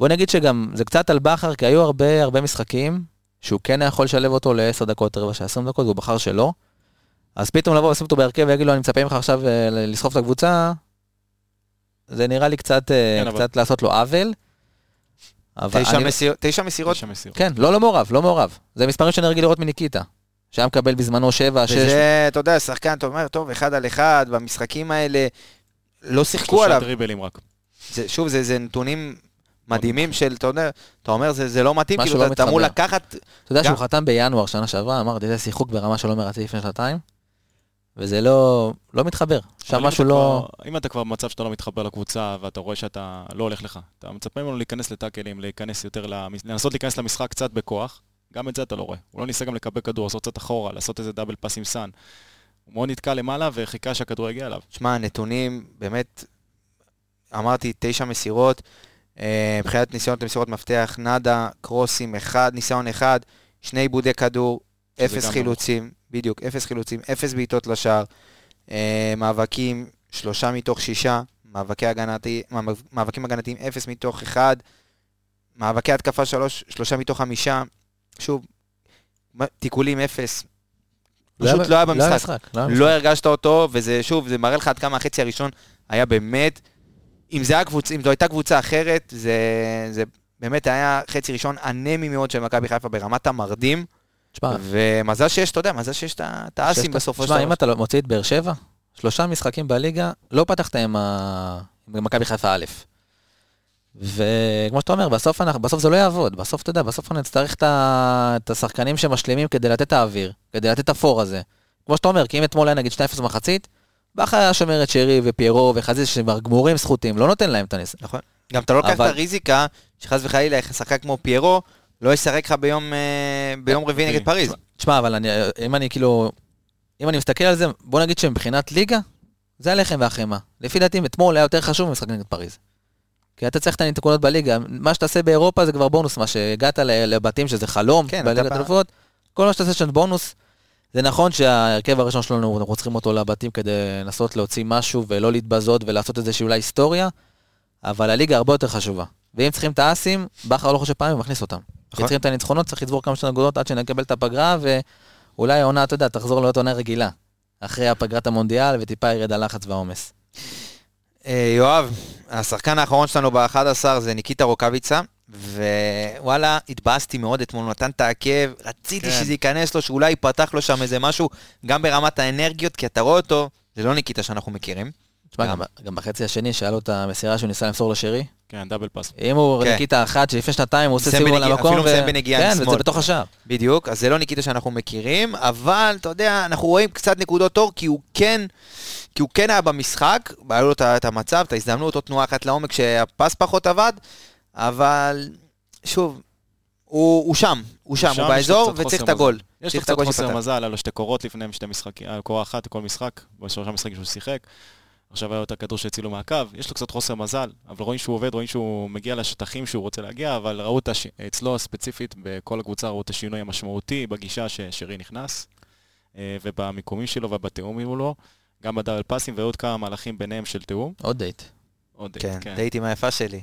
בוא נגיד שגם, זה קצת על בכר, כי היו הרבה הרבה משחקים, שהוא כן היה יכול לשלב אותו ל-10 דקות, רבע שעה, 20 דקות, והוא בחר שלא. אז פתאום לבוא ולשים אותו בהרכב ויגיד לו, אני מצפה ממך עכשיו אה, לסחוב את הקבוצה, זה נראה לי קצת, אה, כן, אבל- קצת לעשות לו עוול. אבל תשע אני- מסיר- תשע מסירות, תשע מסירות. כן, לא, לא מעורב, לא מעורב. זה מספרים שאני רגיל לראות מניקיטה. שהיה מקבל בזמנו 7, 6. וזה, אתה יודע, שחקן, אתה אומר, טוב, אחד על אחד, במשחקים האלה, לא שיחקו שלושה עליו. דריבלים רק. זה, שוב, זה, זה נתונים מדהימים של, אתה יודע, אתה אומר, זה, זה לא מתאים, כאילו, לא אתה אמור. לקחת... אתה יודע גם- שהוא חתם בינואר שנה שעברה, אמרתי, זה שיחוק ברמה שלא מרצה לפני שנתיים, וזה לא, לא מתחבר. שם משהו אתה לא... כבר- אם אתה כבר במצב שאתה לא מתחבר לקבוצה, ואתה רואה שאתה לא הולך לך, אתה מצפה ממנו להיכנס לטאקלים, להיכנס יותר, למש- לנסות להיכנס למשחק קצת בכוח, גם את זה אתה לא רואה. הוא לא ניסה גם לקבל כדור, לעשות קצת אחורה, לעשות איזה double pass עם סאן. הוא מאוד נתקע למעלה וחיכה שהכדור יגיע אליו. שמע, הנתונים, באמת, אמרתי, תשע מסירות, אה, מבחינת ניסיונות למסירות מפתח, nada, קרוסים, אחד, ניסיון אחד, שני עיבודי כדור, אפס גם חילוצים, בדיוק, אפס חילוצים, אפס בעיטות לשער, אה, מאבקים, שלושה מתוך שישה, מאבקי הגנתי, מאבק- מאבקים הגנתיים, אפס מתוך אחד, מאבקי התקפה, שלוש, שלושה מתוך חמישה, שוב, תיקולים, אפס. פשוט לא היה במשחק. לא היה לא הרגשת אותו, וזה, שוב, זה מראה לך עד כמה החצי הראשון היה באמת, אם היה זו הייתה קבוצה אחרת, זה, זה באמת היה חצי ראשון אנמי מאוד של מכבי חיפה ברמת המרדים, תשמע, ומזל שיש, אתה יודע, מזל שיש את את האסים בסופו של תשמע, דבר. אם אתה לא- מוציא את באר שבע, שלושה משחקים בליגה, לא פתחת עם מכבי חיפה א'. וכמו שאתה אומר, בסוף, אנחנו, בסוף זה לא יעבוד. בסוף, אתה יודע, בסוף אנחנו נצטרך את, ה... את השחקנים שמשלימים כדי לתת את האוויר, כדי לתת את הפור הזה. כמו שאתה אומר, כי אם אתמול היה נגיד 2-0 במחצית, בכר היה שומר את שרי ופיירו וחזיזה שכבר גמורים זכותים, לא נותן להם את הניס. נכון. גם אתה לא לוקח את אבל- הריזיקה, שחס וחלילה שחקן כמו פיירו, לא ישחק לך ביום, אה, ביום רביעי נגד פריז. תשמע, אבל אני, אם אני כאילו, אם אני מסתכל על זה, בוא נגיד שמבחינת ליגה, זה הלחם והחמאה. לפי דעתי, אתמול היה יותר חשוב ממשחק נגד פריז. כי אתה צריך את הנקודות בליגה, מה שתעשה באירופה זה כבר בונוס, מה שהגעת לבתים שזה חלום, כן, בליגת אלופות, כל מה שתעשה שם בונוס. זה נכון שההרכב הראשון שלנו, אנחנו צריכים אותו לבתים כדי לנסות להוציא משהו ולא להתבזות ולעשות איזושהי אולי היסטוריה, אבל הליגה הרבה יותר חשובה. ואם צריכים את האסים, בכר לא חושב פעמים, הוא מכניס אותם. נכון. צריכים את הניצחונות, צריך לצבור כמה שיותר נקודות עד שנקבל את הפגרה, ואולי העונה, אתה יודע, תחזור להיות עונה רגילה. אחרי הפגרת המונדיאל, וטיפה ירד הלחץ והעומס. אה, יואב, השחקן האחרון שלנו ב-11 זה ניקיטה רוקאביצה, ווואלה, התבאסתי מאוד אתמול, נתן את העקב, רציתי כן. שזה ייכנס לו, שאולי ייפתח לו שם איזה משהו, גם ברמת האנרגיות, כי אתה רואה אותו, זה לא ניקיטה שאנחנו מכירים. תשמע, גם. גם, גם בחצי השני, שהיה לו את המסירה שהוא ניסה למסור לשרי, כן, דאבל פאס. אם הוא כן. ניקיטה אחת שלפני שנתיים הוא עושה סיבוב על המקום, אפילו מסיים בנגיעה עם כן, שמאל. וזה בתוך השער. בדיוק, אז זה לא ניקיטה שאנחנו מכירים, אבל אתה יודע, אנחנו רואים קצת נקודות אור, כי הוא כן, כי הוא כן היה במשחק, היה לו את המצב, את ההזדמנות, עוד תנועה אחת לעומק שהפס פחות עבד, אבל שוב, הוא, הוא שם, הוא שם, הוא באזור, וצריך את הגול. יש לו קצת חוסר. מזל, היה לו שתי קורות לפני שתי משחקים, קורה אחת לכל משחק, בשלושה משחקים שהוא שיחק. עכשיו היה לו את הכדור שהצילו מהקו, יש לו קצת חוסר מזל, אבל רואים שהוא עובד, רואים שהוא מגיע לשטחים שהוא רוצה להגיע, אבל ראו את הש... אצלו ספציפית, בכל הקבוצה ראו את השינוי המשמעותי בגישה ששרי נכנס, אה, ובמיקומים שלו ובתיאום מולו, גם בדאבל פאסים ועוד כמה מהלכים ביניהם של תיאום. עוד דייט. עוד כן, כן. דייטים היפה שלי.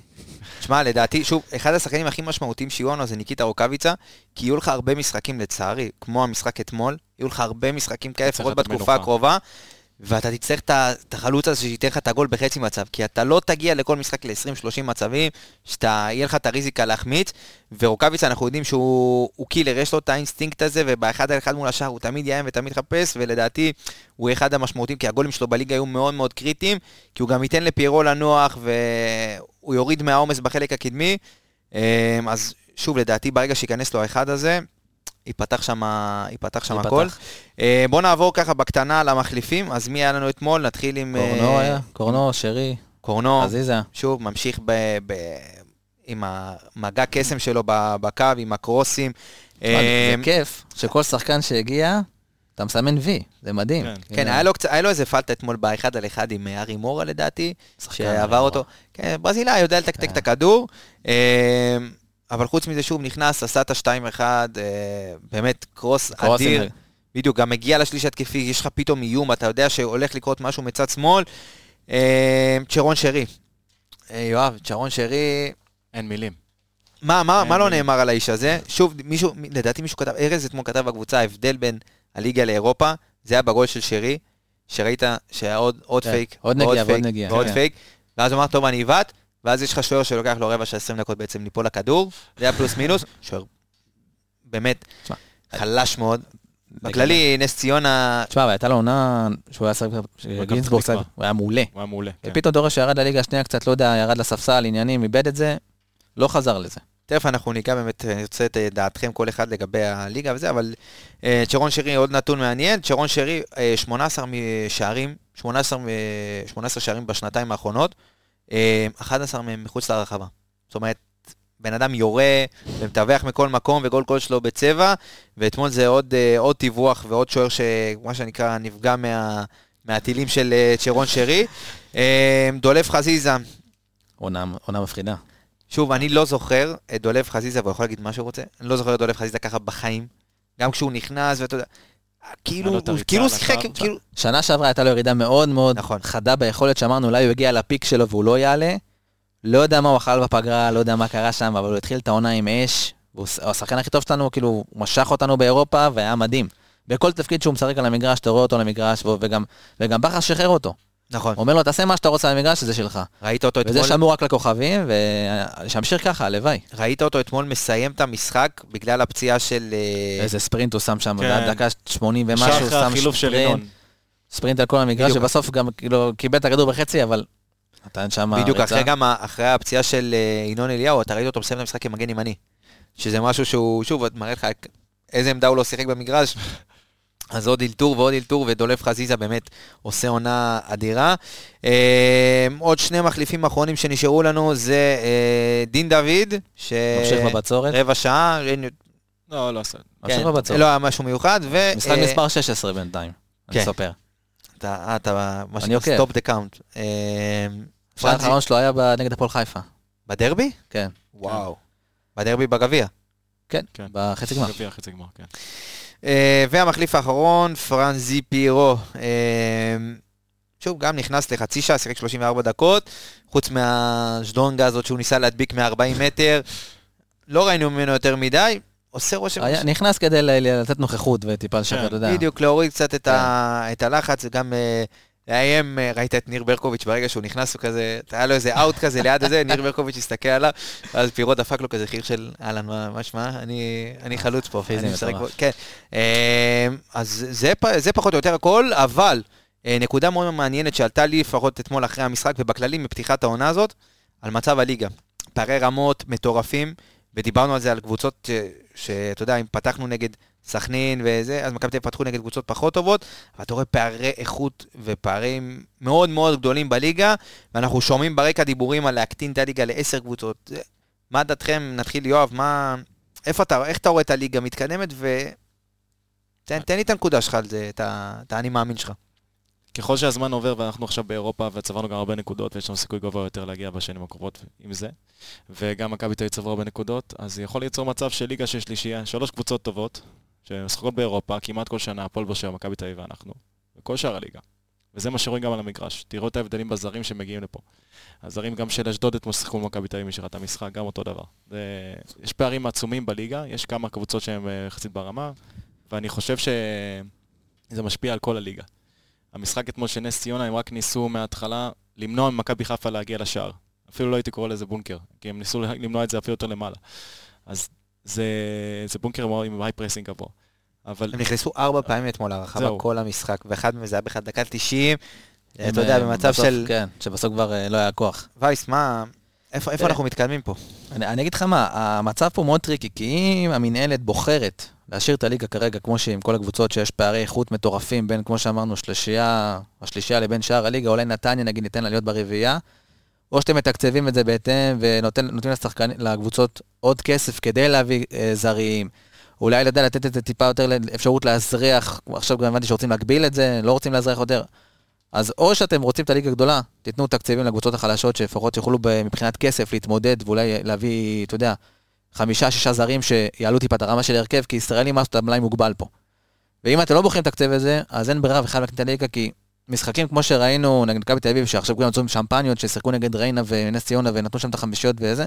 שמע, לדעתי, שוב, אחד השחקנים הכי משמעותיים שיהיו לנו זה ניקיטה רוקאביצה, כי יהיו לך הרבה משחקים לצערי, כמו המשחק אתמול, יהיו לך הרבה משחקים כאלה, לפחות בתקופה. הקרובה, ואתה תצטרך את החלוץ הזה שייתן לך את הגול בחצי מצב, כי אתה לא תגיע לכל משחק ל-20-30 מצבים, שאתה, יהיה לך את הריזיקה להחמיץ, ורוקאביצה, אנחנו יודעים שהוא הוא killer, יש לו את האינסטינקט הזה, ובאחד על אחד מול השער הוא תמיד יאיים ותמיד יחפש, ולדעתי הוא אחד המשמעותיים, כי הגולים שלו בליגה היו מאוד מאוד קריטיים, כי הוא גם ייתן לפיירו לנוח, והוא יוריד מהעומס בחלק הקדמי. אמ, אז שוב, לדעתי, ברגע שייכנס לו האחד הזה, ייפתח שם, ייפתח שם ייפתח. הכל. אה, בואו נעבור ככה בקטנה למחליפים. אז מי היה לנו אתמול? נתחיל עם... אה, קורנו היה, קורנו, שרי, קורנו. עזיזה. שוב, ממשיך ב, ב, עם המגע קסם שלו ב- בקו, עם הקרוסים. זה אמ, כיף שכל שחקן שהגיע, אתה מסמן וי, זה מדהים. כן. כן, היה לו, היה לו איזה פלטה אתמול באחד על אחד עם אה, ארי מורה לדעתי, שעבר אותו. כן, ברזילאי יודע לתקתק כן. את הכדור. אבל חוץ מזה, שוב נכנס, עשה את ה-2-1, אה, באמת קרוס קרוסים, אדיר. בדיוק, גם מגיע לשליש התקפי, יש לך פתאום איום, אתה יודע שהולך לקרות משהו מצד שמאל. אה, צ'רון שרי. אה, יואב, צ'רון שרי, אין מילים. מה, מה, אין מה לא מילים. נאמר על האיש הזה? שוב, מישהו, לדעתי מישהו כתב, ארז אתמול כתב בקבוצה, ההבדל בין הליגה לאירופה, זה היה בגול של שרי, שראית שהיה עוד, עוד כן, פייק, עוד נגיעה ועוד פייק, נגיעה, ועוד כן. פייק, ואז הוא אמר, טוב, אני אבעט, ואז יש לך שוער שלוקח לו רבע של 20 דקות בעצם ליפול לכדור, זה היה פלוס מינוס, שוער באמת חלש מאוד. בכללי, נס ציונה, תשמע, אבל הייתה לו עונה שהוא היה שחק, גינסבורג. הוא היה מעולה. הוא היה מעולה. כן. ופתאום דורש שירד לליגה השנייה קצת, לא יודע, ירד לספסל, עניינים, איבד את זה, לא חזר לזה. תכף אנחנו ניגע באמת, אני רוצה את אה, דעתכם כל אחד לגבי הליגה וזה, אבל אה, צ'רון שרי עוד נתון מעניין, צ'רון שרי אה, 18 שערים, 18, אה, 18 שערים בשנתיים האחרונות, אה, 11 מהם מחוץ לרחבה. זאת אומרת, בן אדם יורה ומטווח מכל מקום וגול קול שלו בצבע, ואתמול זה עוד, אה, עוד טיווח ועוד שוער שמה שנקרא נפגע מה, מהטילים של אה, צ'רון שרי. אה, דולף חזיזה, עונה עונה מפחידה. שוב, אני לא זוכר את דולב חזיזה, והוא יכול להגיד מה שהוא רוצה, אני לא זוכר את דולב חזיזה ככה בחיים. גם כשהוא נכנס, ואתה יודע, כאילו, הוא כאילו שיחק. כאילו... שנה שעברה הייתה לו ירידה מאוד מאוד נכון. חדה ביכולת, שאמרנו אולי הוא יגיע לפיק שלו והוא לא יעלה. לא יודע מה הוא אכל בפגרה, לא יודע מה קרה שם, אבל הוא התחיל את העונה עם אש, הוא השחקן הכי טוב שלנו, כאילו, הוא משך אותנו באירופה והיה מדהים. בכל תפקיד שהוא משחק על המגרש, אתה רואה אותו על המגרש, וגם, וגם בכר שחרר אותו. נכון. אומר לו, תעשה מה שאתה רוצה על המגרש, זה שלך. ראית אותו וזה אתמול, שמור רק לכוכבים, ושימשיך ככה, הלוואי. ראית אותו אתמול מסיים את המשחק בגלל הפציעה של... אה, איזה ספרינט הוא שם שם, כן. דקה 80 ומשהו, הוא שם ספרינט, ינון. ספרינט על כל המגרש, בדיוק. ובסוף גם כאילו קיבל את הכדור בחצי, אבל נתן שם בדיוק ריצה. אחרי גם, אחרי הפציעה של אה, ינון אליהו, אתה ראית אותו מסיים את המשחק כמגן ימני. שזה משהו שהוא, שוב, מראה לך איזה עמדה הוא לא שיחק במגרש. אז עוד אלתור ועוד אלתור, ודולף חזיזה באמת עושה עונה אדירה. אה, עוד שני מחליפים אחרונים שנשארו לנו זה אה, דין דוד, ש... ממשיך בבצורת. רבע שעה, אין- לא, לא עשה. ממשיך כן, בבצורת. לא היה משהו מיוחד, ו... משחק אה, מספר 16 בינתיים, אני כן. אספר. אתה, אה, אתה, מה אני שנקרא. stop the count. השער האחרון שלו היה נגד הפועל חיפה. בדרבי? כן, וואו. בדרבי בגביע. כן, כן. בחצי גמר. גביע חצי גמר, כן. אה, והמחליף האחרון, פרנזי פירו. אה, שוב, גם נכנס לחצי שעה, שיחק 34 דקות, חוץ מהז'דונגה הזאת שהוא ניסה להדביק מ-40 מטר. לא ראינו ממנו יותר מדי, עושה רושם. היה- נכנס כדי לתת נוכחות וטיפה לשחרר, כן, אתה יודע. בדיוק, להוריד קצת את, ה, כן. את הלחץ, וגם אה, לאיים, אה, ראית את ניר ברקוביץ' ברגע שהוא נכנס, הוא כזה, היה לו איזה אאוט כזה ליד הזה, ניר ברקוביץ' הסתכל עליו, ואז פירו דפק לו כזה חיר של, אהלן, מה מה שמע? אני, אני חלוץ פה, אני משחק. פה, כן. אה, אז זה, זה פחות או יותר הכל, אבל אה, נקודה מאוד מעניינת שעלתה לי לפחות אתמול אחרי המשחק, ובכללי מפתיחת העונה הזאת, על מצב הליגה. פערי רמות מטורפים, ודיברנו על זה על קבוצות אה, שאתה יודע, אם פתחנו נגד סכנין וזה, אז מכבי תל אביב פתחו נגד קבוצות פחות טובות, אבל אתה רואה פערי איכות ופערים מאוד מאוד גדולים בליגה, ואנחנו שומעים ברקע דיבורים על להקטין את הליגה לעשר קבוצות. מה דעתכם? נתחיל יואב, מה... איפה אתה, איך אתה רואה את הליגה מתקדמת, ו... תן, תן לי את הנקודה שלך על זה, את את האני מאמין שלך. ככל שהזמן עובר ואנחנו עכשיו באירופה וצברנו גם הרבה נקודות ויש לנו סיכוי גבוה יותר להגיע בשנים הקרובות עם זה, וגם מכבי תל אביב צברו הרבה נקודות, אז יכול ליצור מצב של ליגה של שלישייה, שלוש קבוצות טובות, שמשחקות באירופה כמעט כל שנה, הפועל באר שבע, מכבי תל אביב ואנחנו, וכל שאר הליגה. וזה מה שרואים גם על המגרש. תראו את ההבדלים בזרים שמגיעים לפה. הזרים גם של אשדוד אתמול שיחקו במכבי תל אביב, את המשחק, גם אותו דבר. זה... יש פערים עצומים בליגה, יש כמה קבוצות שהן אה, יחסית ברמה, ואני חושב שזה משפיע על כל הליגה. המשחק אתמול של נס ציונה, הם רק ניסו מההתחלה למנוע ממכבי חיפה להגיע לשער. אפילו לא הייתי קורא לזה בונקר, כי הם ניסו למנוע את זה אפילו יותר למעלה. אז זה, זה בונקר מאוד עם high pressing גבוה. אבל הם נכנסו ארבע פעמים אתמול לרחבה זהו. כל המשחק, ואחד מהם זה היה בכלל דקה 90, אתה יודע, אה, במצב של... כן, שבסוף כבר אה, לא היה כוח. וייס, מה... איפה איפה תראה. אנחנו מתקדמים פה? אני, אני אגיד לך מה, המצב פה מאוד טריקי, כי אם המינהלת בוחרת להשאיר את הליגה כרגע כמו שהיא עם כל הקבוצות שיש פערי איכות מטורפים בין, כמו שאמרנו, שלישייה, השלישייה לבין שאר הליגה, אולי נתניה נגיד ניתן לה להיות ברביעייה, או שאתם מתקצבים את זה בהתאם ונותנים לשחקנים, לקבוצות עוד כסף כדי להביא אה, זרים, אולי לדעת לתת את זה טיפה יותר אפשרות לאזרח, עכשיו גם הבנתי שרוצים להגביל את זה, לא רוצים לאזרח יותר. אז או שאתם רוצים את הליגה הגדולה, תיתנו תקציבים לקבוצות החלשות שלפחות יוכלו מבחינת כסף להתמודד ואולי להביא, אתה יודע, חמישה, שישה זרים שיעלו טיפה את הרמה של ההרכב, כי ישראלים, מה שאתה מלאי מוגבל פה. ואם אתם לא בוחרים לתקצב את זה, אז אין ברירה וחייב להקטין את הליגה, כי משחקים כמו שראינו נגד מכבי תל אביב, שעכשיו כולם יצאו עם שמפניות, ששיחקו נגד ריינה ונס ציונה ונתנו שם את החמישיות וזה,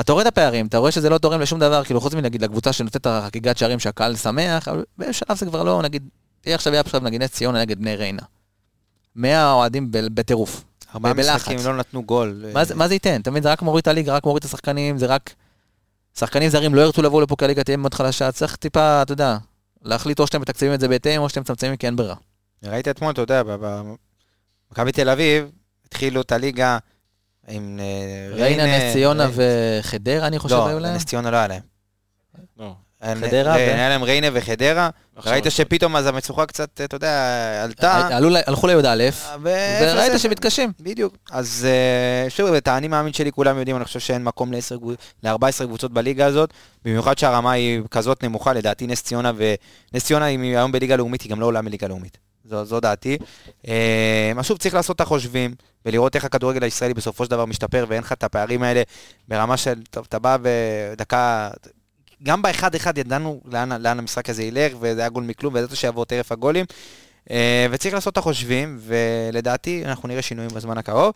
אתה רואה את הפערים, אתה רואה שזה לא תורם לשום דבר, כאילו חוץ מנגיד לקבוצה שנותנת את החגיגת שערים שהקהל שמח, אבל בשלב זה כבר לא, נגיד, יהיה עכשיו יהיה עכשיו נגיד נס ציונה נגד בני ריינה. 100 אוהדים בטירוף. ארבעה. משחקים לא נתנו גול. מה זה- מה זה ייתן? תמיד זה רק מוריד את הליגה, רק מוריד את השחקנים, זה רק... שחקנים זרים לא ירצו לבוא לפה כי הליגה תהיה מאוד חלשה, צריך טיפה, אתה יודע, להחליט או שאתם מתקצבים את זה בהתאם, או שאתם מצמצמים כי אין ברירה. ראית אתמול, אתה יודע, ב- ב- מכבי תל אביב, התחילו את הליגה עם אה, ריינה, נס ציונה ריין- וחדרה, אני חושב, היו לא, להם. נס ציונה לא היה להם. לא. היה- חדרה היה להם ריינה וחדרה. ראית. שפתאום אז המצוקה קצת, אתה יודע, עלתה. הלכו לי"א, וראית שמתקשים. בדיוק. אז אה, שוב, את האני מאמין שלי כולם יודעים, אני חושב שאין מקום ל-14 קבוצות בליגה הזאת, במיוחד שהרמה היא כזאת נמוכה, לדעתי נס ציונה, ונס ציונה היא היום בליגה לאומית, היא גם לא עולה מליגה לאומית. זו, זו דעתי. אה, אז שוב, צריך לעשות את החושבים, ולראות איך הכדורגל הישראלי בסופו של דבר משתפר, ואין לך את הפערים האלה ברמה של, טוב, אתה בא בדקה... גם באחד-אחד ידענו לאן, לאן המשחק הזה ילך, וזה היה גול מכלום, וידעת שיבוא טרף הגולים. אה, וצריך לעשות את החושבים, ולדעתי אנחנו נראה שינויים בזמן הקרוב.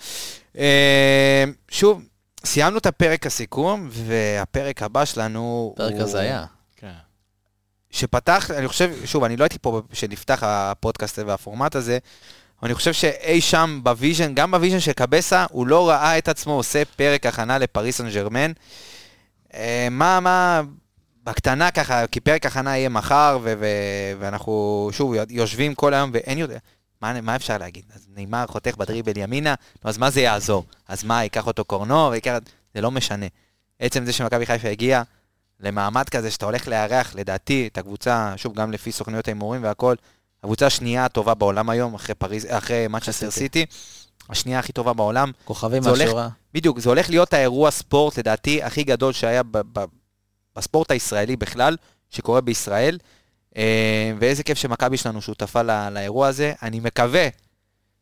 אה, שוב, סיימנו את הפרק הסיכום, והפרק הבא שלנו פרק הוא... הזיה. כן. שפתח, אני חושב, שוב, אני לא הייתי פה כשנפתח הפודקאסט והפורמט הזה, אני חושב שאי שם ב vision, גם ב vision של קבסה, הוא לא ראה את עצמו עושה פרק הכנה לפריס סן ג'רמן. אה, מה, מה, בקטנה ככה, כי פרק הכנה יהיה מחר, ו- ו- ואנחנו שוב יושבים כל היום ואין יודע. מה, מה אפשר להגיד? אז נאמר חותך בדריבל ימינה, נו, אז מה זה יעזור? אז מה, ייקח אותו קורנו ויקח... זה לא משנה. עצם זה שמכבי חיפה הגיעה למעמד כזה שאתה הולך לארח, לדעתי, את הקבוצה, שוב, גם לפי סוכניות ההימורים והכל, הקבוצה השנייה הטובה בעולם היום, אחרי פריז, אחרי מנצ'סטר סיטי, השנייה הכי טובה בעולם. כוכבים מהשורה. בדיוק, זה הולך להיות האירוע ספורט, לדעתי, הכי גדול שהיה ב- ב- בספורט הישראלי בכלל, שקורה בישראל. אה, ואיזה כיף שמכבי שלנו שותפה לא- לאירוע הזה. אני מקווה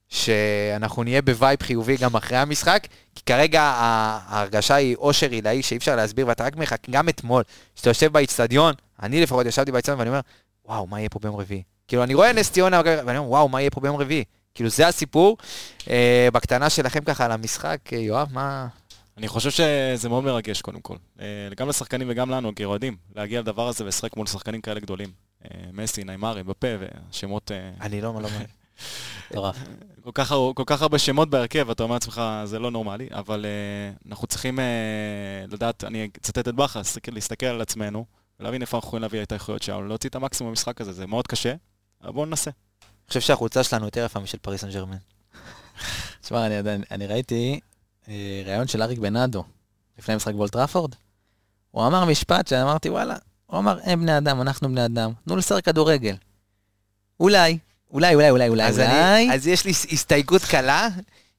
שאנחנו נהיה ב vibe חיובי גם אחרי המשחק, כי כרגע ההרגשה היא אושר עילאי שאי אפשר להסביר, ואתה רק מחכה, גם אתמול, כשאתה יושב באיצטדיון, אני לפחות ישבתי באיצטדיון ואני אומר, וואו, מה יהיה פה ביום רביעי? כאילו, אני רואה נס ציונה, ואני אומר, וואו, מה יהיה פה ביום רביעי? כאילו, זה הסיפור. אה, בקטנה שלכם ככה על המשחק, אה, יואב, מה... אני חושב שזה מאוד מרגש קודם כל. אה, גם לשחקנים וגם לנו כאוהדים, להגיע לדבר הזה ולשחק מול שחקנים כאלה גדולים. אה, מסי, ניימרי, בפה ושמות... אני לא, לא... מטורף. כל כך, הר- כל כך הרבה שמות בהרכב, אתה אומר לעצמך, זה לא נורמלי, אבל uh, אנחנו צריכים uh, לדעת, אני אצטט את בכר, להסתכל- על עצמנו, ולהבין איפה אנחנו יכולים להביא את האיכויות שלנו, להוציא את המקסימום במשחק הזה, זה מאוד קשה, אבל בואו ננסה. אני חושב שהחולצה שלנו יותר יפה משל פריס סן ג'רמן. תשמע, אני, אני, אני ראיתי אה, ראיון של אריק בנאדו לפני המשחק בולטראפורד. הוא אמר משפט שאמרתי, וואלה, הוא אמר, הם בני אדם, אנחנו בני אדם, תנו לשחק כדורגל. אולי, אולי, אולי, אולי, אולי, אז, אולי. אני, אז יש לי הסתייגות קלה,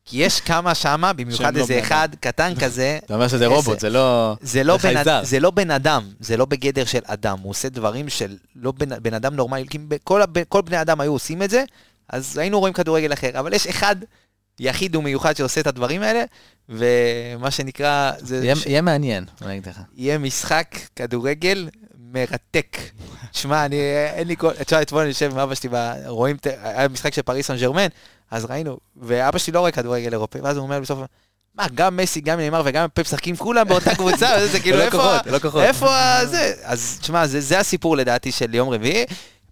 כי יש כמה שמה, במיוחד לא איזה בני אחד קטן כזה, אתה אומר שזה רובוט, זה לא... זה לא, בן. זה לא בן אדם, זה לא בגדר של אדם, הוא עושה דברים של לא בן, בן אדם נורמלי, כי כל, כל בני אדם היו עושים את זה, אז היינו רואים כדורגל אחר, אבל יש אחד יחיד ומיוחד שעושה את הדברים האלה, ומה שנקרא, זה יהיה- ש... יהיה מעניין, אני אגיד לך. יהיה משחק כדורגל מרתק. שמע, אני, אין לי כל... תשמע, אתמול אני יושב עם אבא שלי, רואים, היה משחק של פריס סן ג'רמן, אז ראינו, ואבא שלי לא רואה כדורגל אירופאי, ואז הוא אומר בסוף, מה, גם מסי, גם נאמר וגם פפ משחקים כולם באותה קבוצה, וזה זה כאילו, לא איפה... כוחות, לא כוחות. איפה זה? אז תשמע, זה, זה הסיפור לדעתי של יום רביעי.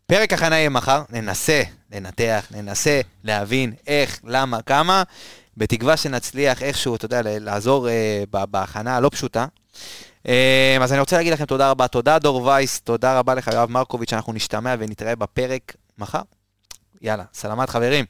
פרק הכנה יהיה מחר, ננסה לנתח, ננסה להבין איך, למה, כמה, בתקווה שנצליח איכשהו, אתה יודע, לעזור אה, בהכנה הלא פשוטה. אה, אז אני רוצה להגיד לכם תודה רבה, תודה דור וייס, תודה רבה לך יואב מרקוביץ', אנחנו נשתמע ונתראה בפרק מחר. יאללה, סלמת חברים.